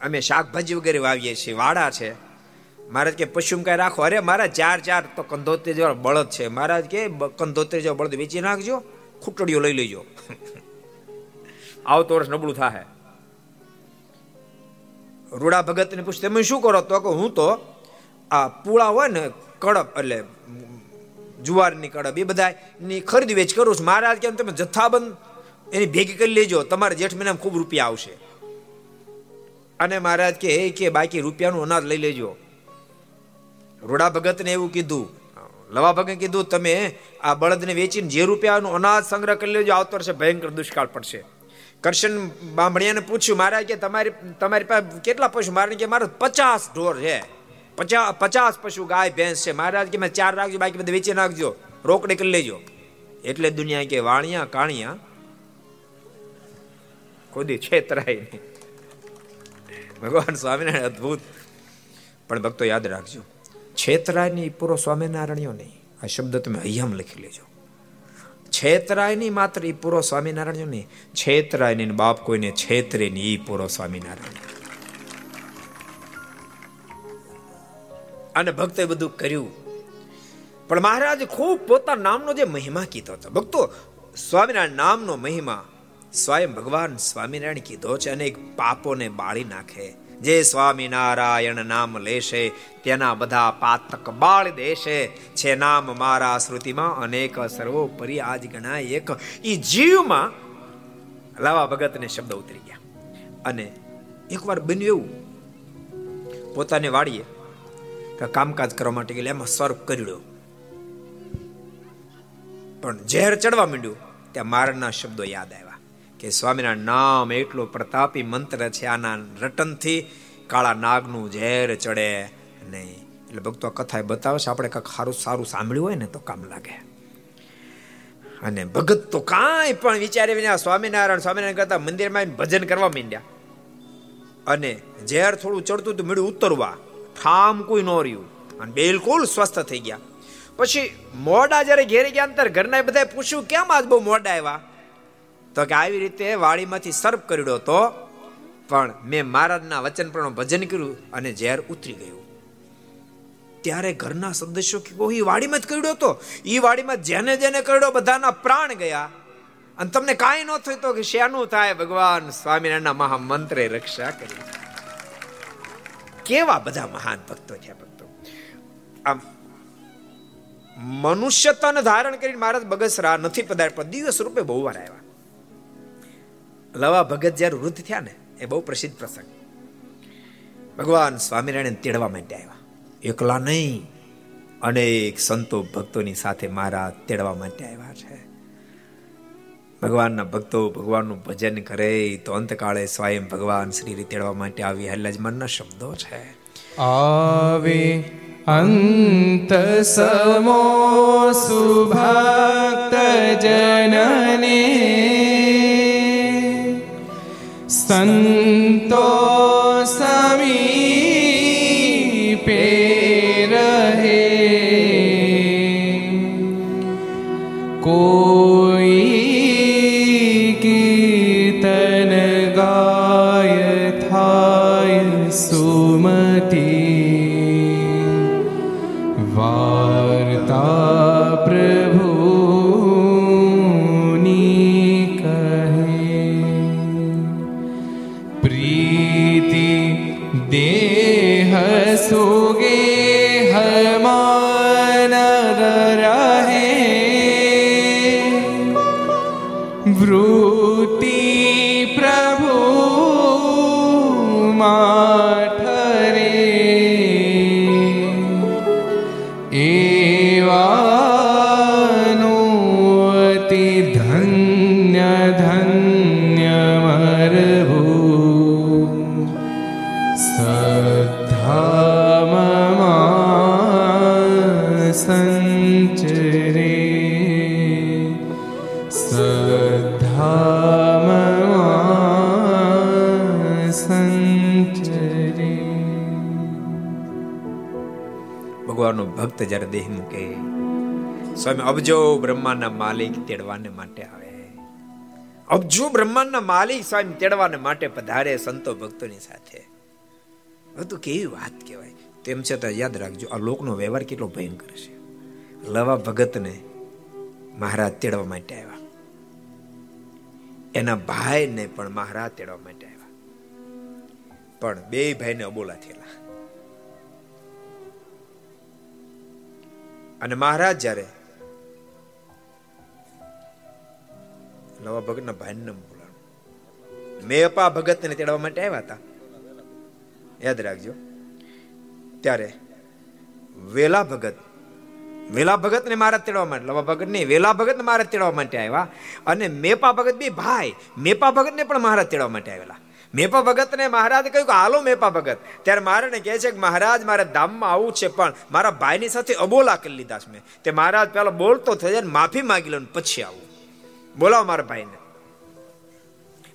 અમે શાકભાજી વગેરે વાવીએ છીએ, વાડા છે. મહારાજ કે, પશુમ કઈ રાખો? અરે, મારા ચાર ચાર તો કંધોતેર જેવા બળદ છે. મહારાજ કે કંધોતેર જેવા બળદ વેચી નાખજો, ખૂટડીઓ લઈ લેજો. આવતો વર્ષ નબળું થાય રૂડા ભગતને પૂછ તમે શું કરો? તો કે હું તો આ પૂળા હોય ને, કડપ એટલે જુવારની કડપ, એ બધા ની ખરીદ વેચ કરું છું. મહારાજ કેમ તમે જથ્થાબંધ એની ભેગી કરી લેજો, તમારે જેઠ મહિનામાં ખૂબ રૂપિયા આવશે. અને મહારાજ કે એ કે બાકી રૂપિયાનું અનાજ લઈ લેજો. રોડા ભગતને એવું કીધું, લવા ભગે કીધું, તમે આ બળદને વેચીને જે રૂપિયાનું અનાજ સંગ્રહ કરી લેજો, આવતો વર્ષે ભયંકર દુષ્કાળ પડશે. કરશન બામણિયાને પૂછ્યું મહારાજ કે તમારી તમારી પાસે કેટલા પૈસા? મારે કે, મારે પચાસ ઢોર છે. પચાસ પચાસ પશુ ગાય, ભેંસ છે. મહારાજ કે મેં ચાર રાખજો, બાકી બધા વેચી નાખજો રોકડી કરી લેજો. એટલે દુનિયા કે વાણિયા, કાણિયા ખોદી છેતરાય નહીં. ભગવાન સ્વામિનારાયણ અદ્ભુત. પણ ભક્તો યાદ રાખજો, છેતરાયની પૂરો સ્વામિનારાયણ્યો નહીં. આ શબ્દ તમે અહીંયા લખી લેજો. છેતરાય નહીં માત્ર એ પૂરો સ્વામિનારાયણ નહીં. છેતરાય નહીં બાપ કોઈને છેતરે નહીં એ પૂરો સ્વામિનારાયણ. અને ભક્તે બધું કર્યું. પણ મહારાજ ખૂબ પોતાના નામનો જે મહિમા કીધો હતો. ભક્તો, સ્વામિનારાયણ નામનો મહિમા સ્વયં ભગવાન સ્વામિનારાયણ કીધો છે અનેક પાપોને બાળી નાખે. જે સ્વામિનારાયણ નામ લેશે, તેના બધા પાતક બાળ દેશે. છે નામ મારા શ્રુતિમાં અનેક સર્વોપરી આજ ગણાય એક. ઈ જીવમાં, લાવા ભગતને શબ્દ ઉતરી ગયા. અને એકવાર બન્યું એવું. પોતાને વાડીએ કામકાજ કરવા માટે ગયેલા, એમાં સર્પ કરડ્યો પણ ઝેર ચડવા માંડ્યું, ત્યાં મારના શબ્દો યાદ આવ્યા કે સ્વામીના નામ એટલો પ્રતાપી મંત્ર છે, આના રટનથી કાળા નાગનું ઝેર ચડે નહીં એટલે ભક્તો કથા બતાવે છે, આપણે કંઈક સારું સારું સાંભળ્યું હોય ને તો કામ લાગે. અને ભગત તો કાંઈ પણ વિચારે વિના સ્વામિનારાયણ સ્વામિનારાયણ કરતા મંદિરમાં ભજન કરવા માંડ્યા. અને ઝેર થોડું ચડતું તો મળ્યું ઉતરવા. ઠામ કોઈ ન રહ્યું. અને બિલકુલ સ્વસ્થ થઈ ગયા. પછી મોડા જ્યારે ઘેરે ગયા અંતર ઘરના બધા પૂછ્યું, કેમ આજ બહુ મોડા આવ્યા? તો કે, આવી રીતે વાડીમાંથી સર્પ કર્યો તો પણ મેં મહારાજના વચન પર ભજન કર્યું અને ઝેર ઉતરી ગયું. ત્યારે ઘરના સદસ્યો કે એ વાડીમાં જ કર્યો તો એ વાડીમાં જેને જેને કર્યો, બધાના પ્રાણ ગયા. અને તમને કાંઈ ન થયું તો કે, શેનું થાય ભગવાન? સ્વામિનારાયણના મહામંત્રે રક્ષા કરી. કેવા બધા મહાન ભક્તો છે ભક્તો? આમ મનુષ્ય ધારણ કરીને મહારાજ બગસરા નથી પધાર પણ દિવસ રૂપે બહુ વાર આવ્યા. લવા ભગત જ્યારે વૃદ્ધ થયા ને, એ બહુ પ્રસિદ્ધ પ્રસંગ. ભગવાન સ્વામિનારાયણ તેડવા માટે આવ્યા. એકલા નહીં, અનેક સંતો ભક્તોની સાથે મારા તેડવા માટે આવ્યા છે. ભગવાનના ભક્તો ભગવાનનું ભજન કરે, તો અંતકાળે સ્વયં ભગવાન શ્રી તેડવા માટે આવી હલ્લાજમાનના શબ્દો છે. આવે અંત સમો સુભક્ત જનને. સંતો સમીપે રહે. કોઈ સ્વામી અબજો બ્રહ્માના માલિક તેડવાને માટે આવે. અબજો બ્રહ્માંડના માલિક સ્વામી તેડવાને માટે પધારે સંતો ભક્તોની સાથે. તો કેવી વાત કહેવાય. તેમ છતાં યાદ રાખજો, આ લોકનો વ્યવહાર કેટલો ભયંકર છે. લવા ભગતને મહારાજ તેડવા માટે આવ્યા. એના ભાઈને પણ મહારાજ તેડવા માટે આવ્યા. પણ બે ભાઈને અબોલા થયેલા. અને મહારાજ જ્યારે લવા ભગતના ભાઈને બોલાવ્યું મેપા ભગતને તેડવા માટે આવ્યા હતા. યાદ રાખજો. ત્યારે વેલા ભગત વેલા ભગત ને મારા તેડવા માટે લવા ભગત નહીં, વેલા ભગત ને મહારાજ તેડવા માટે આવ્યા. અને મેપા ભગત બી ભાઈ, મેપા ભગત ને પણ મહારાજ તેડવા માટે આવેલા. મેપા ભગત ને મહારાજ કહ્યું કે, હાલો મેપા ભગત. ત્યારે મહારાજને કહે છે કે, મહારાજ, મારે ધામમાં આવું છે, પણ મારા ભાઈની સાથે અબોલા કરી લીધા છે મેં. તે મહારાજ પેલા બોલતો થઈ જાય માફી માંગી લો પછી આવું. બોલાવો મારા ભાઈને.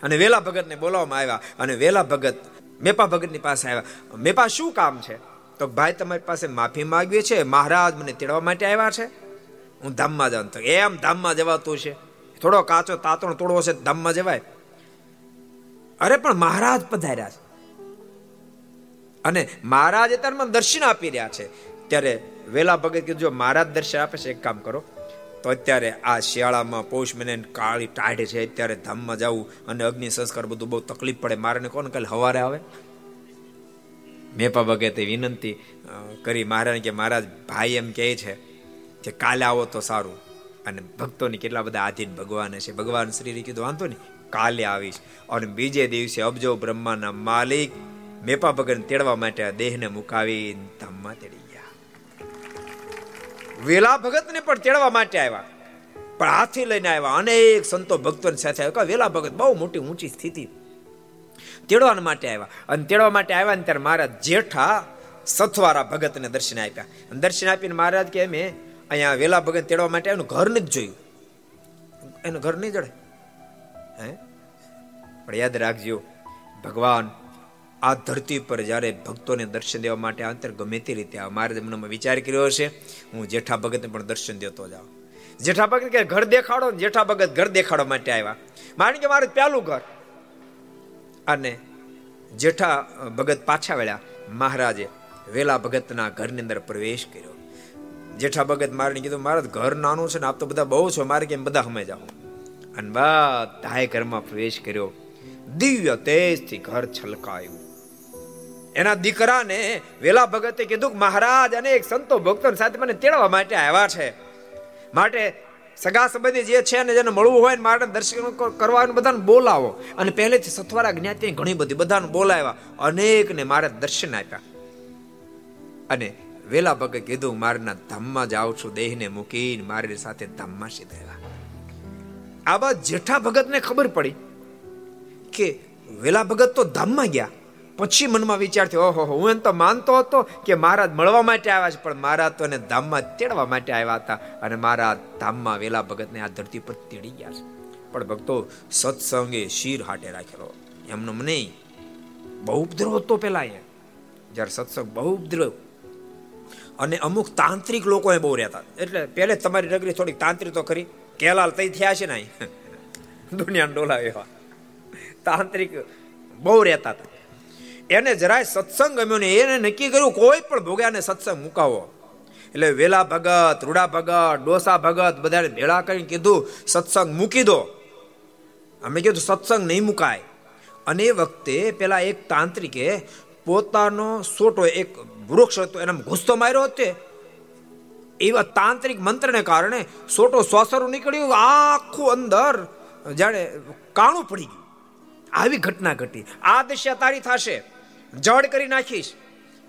અને વેલા ભગતને બોલાવવામાં આવ્યા અને વેલા ભગત મેપા ભગતની પાસે આવ્યા. મેપા શું કામ છે? તો ભાઈ તમારી પાસે માફી માંગવી છે? મહારાજ મને તેડવા માટે આવ્યા છે? હું ધામમાં જાઉં. તો એમ ધામમાં જવાતું છે. થોડો કાચો તાતણ તોડવો છે ધામમાં જવાય. અરે પણ મહારાજ પધાર્યા છે. અને મહારાજ અત્યારે મને દર્શન આપી રહ્યા છે. ત્યારે વેલા ભગત કીધું જો મહારાજ દર્શન આપે છે, એક કામ કરો. તો અત્યારે આ શિયાળામાં પૌષ મહિને કાળી ટાઢ છે, અત્યારે ધામમાં જવું અને અગ્નિ સંસ્કાર બધું બહુ તકલીફ પડે. મારે કોણ કાલે હવારે આવે? મેપા ભગતે વિનંતી કરી મહારાજ કે મહારાજ, ભાઈ એમ કહે છે કે કાલે આવો તો સારું. અને ભક્તોની કેટલા બધા આધીન ભગવાન છે ભગવાન શ્રી કીધું, વાંધો નહીં, કાલે આવીશ. અને બીજે દિવસે અબજો બ્રહ્માના માલિક મેપા ભગન તેડવા માટે દેહને મુકાવી ધામમાં તેડી વેલા ભગતને પણ તેડવા માટે આવ્યા. પણ હાથી લઈને આવ્યા. અનેક સંતો ભક્તોની સાથે આવ્યા. વેલા ભગત બહુ મોટી ઊંચી સ્થિતિ. તેડવા માટે આવ્યા. અને તેડવા માટે આવ્યા ને ત્યારે મારા જેઠા સથવારા ભગતને દર્શન આપ્યા. અને દર્શન આપીને મહારાજ કે મેં અહીંયા વેલા ભગત તેડવા માટે એનું ઘર નથી જોયું. એનું ઘર નહીં જડે. હે? પણ યાદ રાખજો, ભગવાન આ ધરતી પર જ્યારે ભક્તોને દર્શન દેવા માટે અંતર ગમે તે રીતે મારે મનમાં વિચાર કર્યો હશે, હું જેઠા ભગતને પણ દર્શન દેતો જાઉં. જેઠા ભગત કે ઘર દેખાડો જેઠા ભગત ઘર દેખાડવા માટે આવ્યા. માની કે મારે પહેલું ઘર. અને જેઠા ભગત પાછા વળ્યા. મહારાજે વેલા ભગતના ઘરની અંદર પ્રવેશ કર્યો. જેઠા ભગત મારે કીધું, મારા ઘર નાનું છે ને આપ તો બધા બહુ છો, મારે કેમ બધા હમે જાઓ? અને બધાએ ઘરમાં પ્રવેશ કર્યો. દિવ્ય તેજથી ઘર છલકાયું. એના દીકરાને વેલા ભગતે કીધું કે, મહારાજ અને એક સંતો ભક્તો સાથે મને તેડવા માટે આવ્યા છે. માટે સગા સંબંધી જે છે ને જેને મળવું હોય ને માટે દર્શન કરવાનું બધાને બોલાવો. અને પહેલેથી સથવારા જ્ઞાતિ ઘણી બધી બધાને બોલાવ્યા. અનેકને મારે દર્શન આપ્યા. અને વેલા ભગે કીધું, મારના ધામમાં જાઉં છું, દેહને મૂકીને મારી સાથે ધામમાં સીધા આ બાદ જેઠા ભગતને ખબર પડી કે વેલા ભગત તો ધામમાં ગયા. પછી મનમાં વિચાર થયો, ઓહો, હું એમ તો માનતો હતો કે મહારાજ મળવા માટે આવ્યા છે, પણ મહારાજ તો એને ધામમાં તેડવા માટે આવ્યા હતા અને મારા ધામમાં વેલા ભગતને આ ધરતી પર તેડી ગયા છે. પણ ભક્તો, સત્સંગે શીર હાટે રાખેલો. એમનો મને બહુ ઉપદ્રવ હતો પેલા એ જ્યારે સત્સંગ બહુ ઉપદ્રવ. અને અમુક તાંત્રિક લોકો એ બહુ રહેતા. એટલે પહેલે તમારી નગરી થોડીક તાંત્રિક તો ખરી. કેલાલ તઈ થયા છે ને દુનિયાના ડોલા એવા. તાંત્રિક બહુ રહેતા હતા. એને જરાય સત્સંગ ગમ્યો ને એને નક્કી કર્યું કોઈ પણ ભોગ્યાને સત્સંગ મુકાવો. એટલે વેલા ભગત, રૂડા ભગત, ડોસા ભગત બધાને ભેળા કરીને કીધું, સત્સંગ મૂકી દો. અમે કીધું, સત્સંગ નહીં મુકાય. અને એ વખતે પેલા એક તાંત્રિકે પોતાનો સોટો, એક વૃક્ષ હતો, એને ઘૂસતો માર્યો હતો એવા તાંત્રિક મંત્રને કારણે સોટો સોસરું નીકળ્યું, આખું અંદર જાણે કાણું પડી ગયું. આવી ઘટના ઘટી. આ દિશા તારી થશે. જડ કરી નાખીશ.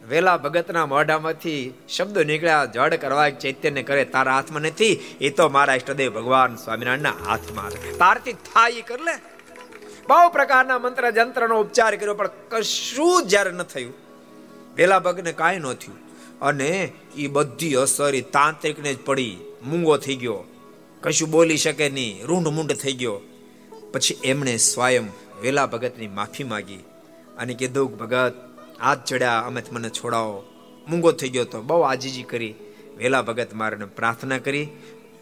વેલા ભગતના મોઢામાંથી શબ્દો નીકળ્યા, જડ કરવા ચૈત્યને કરે, તારા હાથમાં નથી. એ તો મારા ઈષ્ટદેવ ભગવાન સ્વામિનારાયણના હાથમાં તારથી થાય કર લે. બહુ પ્રકારના મંત્ર જંત્રનો ઉપચાર કર્યો, પણ કશું જ્યારે ન થયું. વેલા ભગને કાંઈ ન થયું. અને એ બધી અસર એ તાંત્રિકને જ પડી. મૂંગો થઈ ગયો. કશું બોલી શકે નહીં. રૂંઢ મૂંઢ થઈ ગયો. પછી એમણે સ્વયં વેલા ભગતની માફી માગી. અને કીધું ભગત, હાથ ચડ્યા અમે મને છોડાવો. મૂંગો થઈ ગયો તો બહુ આજીજી કરી. વેલા ભગત મારે પ્રાર્થના કરી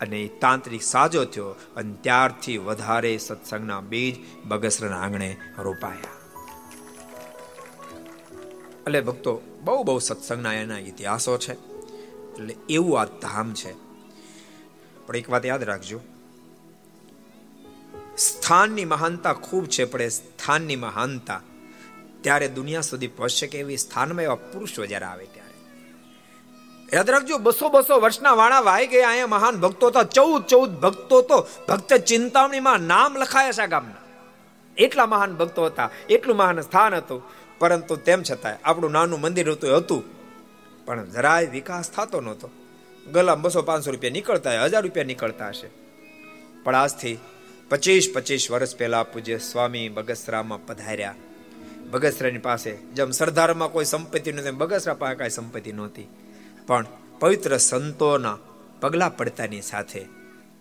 અને તાંત્રિક સાજો થયો અને ત્યારથી વધારે સત્સંગના બીજ બગસરના આંગણે રોપાયા. એટલે ભક્તો, બહુ બહુ સત્સંગના એના ઇતિહાસો છે. એટલે એવું આ ધામ છે. પણ એક વાત યાદ રાખજો. સ્થાનની મહાનતા ખૂબ છે, પણ એ સ્થાનની મહાનતા ત્યારે દુનિયા સુધી પહોંચશે કે એવી સ્થાનમાં એવા પુરુષો જ્યારે આવે ત્યારે. યાદ રાખજો, બસો બસો વર્ષના વાણા વાઈ ગયા અહીંયા મહાન ભક્તો હતા. ચૌદ ચૌદ ભક્તો તો ભક્ત ચિંતામણીમાં નામ લખાયા છે ગામના. એટલા મહાન ભક્તો હતા, એટલું મહાન સ્થાન હતું. પરંતુ તેમ છતાંય આપણું નાનું મંદિર હતું હતું. પણ જરાય વિકાસ થતો નહોતો. ગલામ બસો પાંચસો રૂપિયા નીકળતા હજાર રૂપિયા નીકળતા હશે. પણ આજથી પચીસ પચીસ વર્ષ પહેલા પૂજ્ય સ્વામી બગસરામાં પધાર્યા. બગસરાની પાસે. જેમ સરદારમાં કોઈ સંપત્તિ નહોતી બગસરા પાસે કાંઈ સંપત્તિ નહોતી. પણ પવિત્ર સંતોના પગલા પડતાની સાથે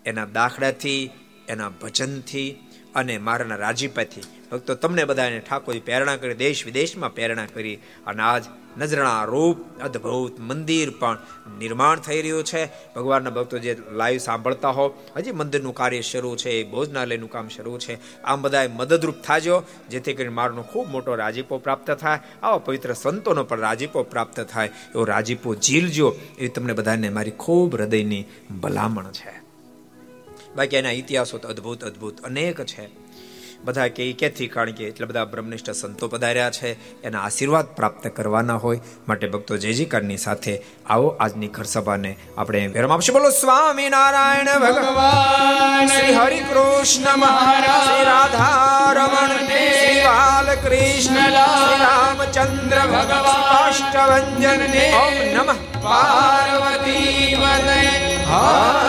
એના દાખલાથી, એના ભજનથી અને મારાના રાજીપાથી ભક્તો તમને બધાને ઠાકોરજી પ્રેરણા કરી, દેશ વિદેશમાં પ્રેરણા કરી અને આજ નજરાણા રૂપ અદ્ભુત મંદિર પણ નિર્માણ થઈ રહ્યું છે. ભગવાનના ભક્તો જે લાઈવ સાંભળતા હો, હજી મંદિરનું કાર્ય શરૂ છે, ભોજનાલયનું કામ શરૂ છે. આમ બધાએ મદદરૂપ થાજો, જેથી કરીને મારનો ખૂબ મોટો રાજીપો પ્રાપ્ત થાય, આવા પવિત્ર સંતોનો પણ રાજીપો પ્રાપ્ત થાય, એવો રાજીપો ઝીલજો, એવી તમને બધાને મારી ખૂબ હૃદયની ભલામણ છે. બાકી એના ઇતિહાસો તો અદ્ભુત અદ્ભુત અનેક છે. બધા કે ક્યાંથી કારણ કે એટલા બધા બ્રહ્મનિષ્ઠ સંતો પધાર્યા છે, એના આશીર્વાદ પ્રાપ્ત કરવાના હોય. માટે ભક્તો જયજીકારની સાથે આવો આજની ઘર સભાને આપણે વિરામ આપશું. બોલો સ્વામી નારાયણ ભગવાન, શ્રી હરિ કૃષ્ણ મહારાજ, શ્રી રાધા રમણ શ્રી બાલકૃષ્ણ રામચંદ્ર ભગવાન અષ્ટભંજન ઓમ નમઃ. પાર્વતી વદય હા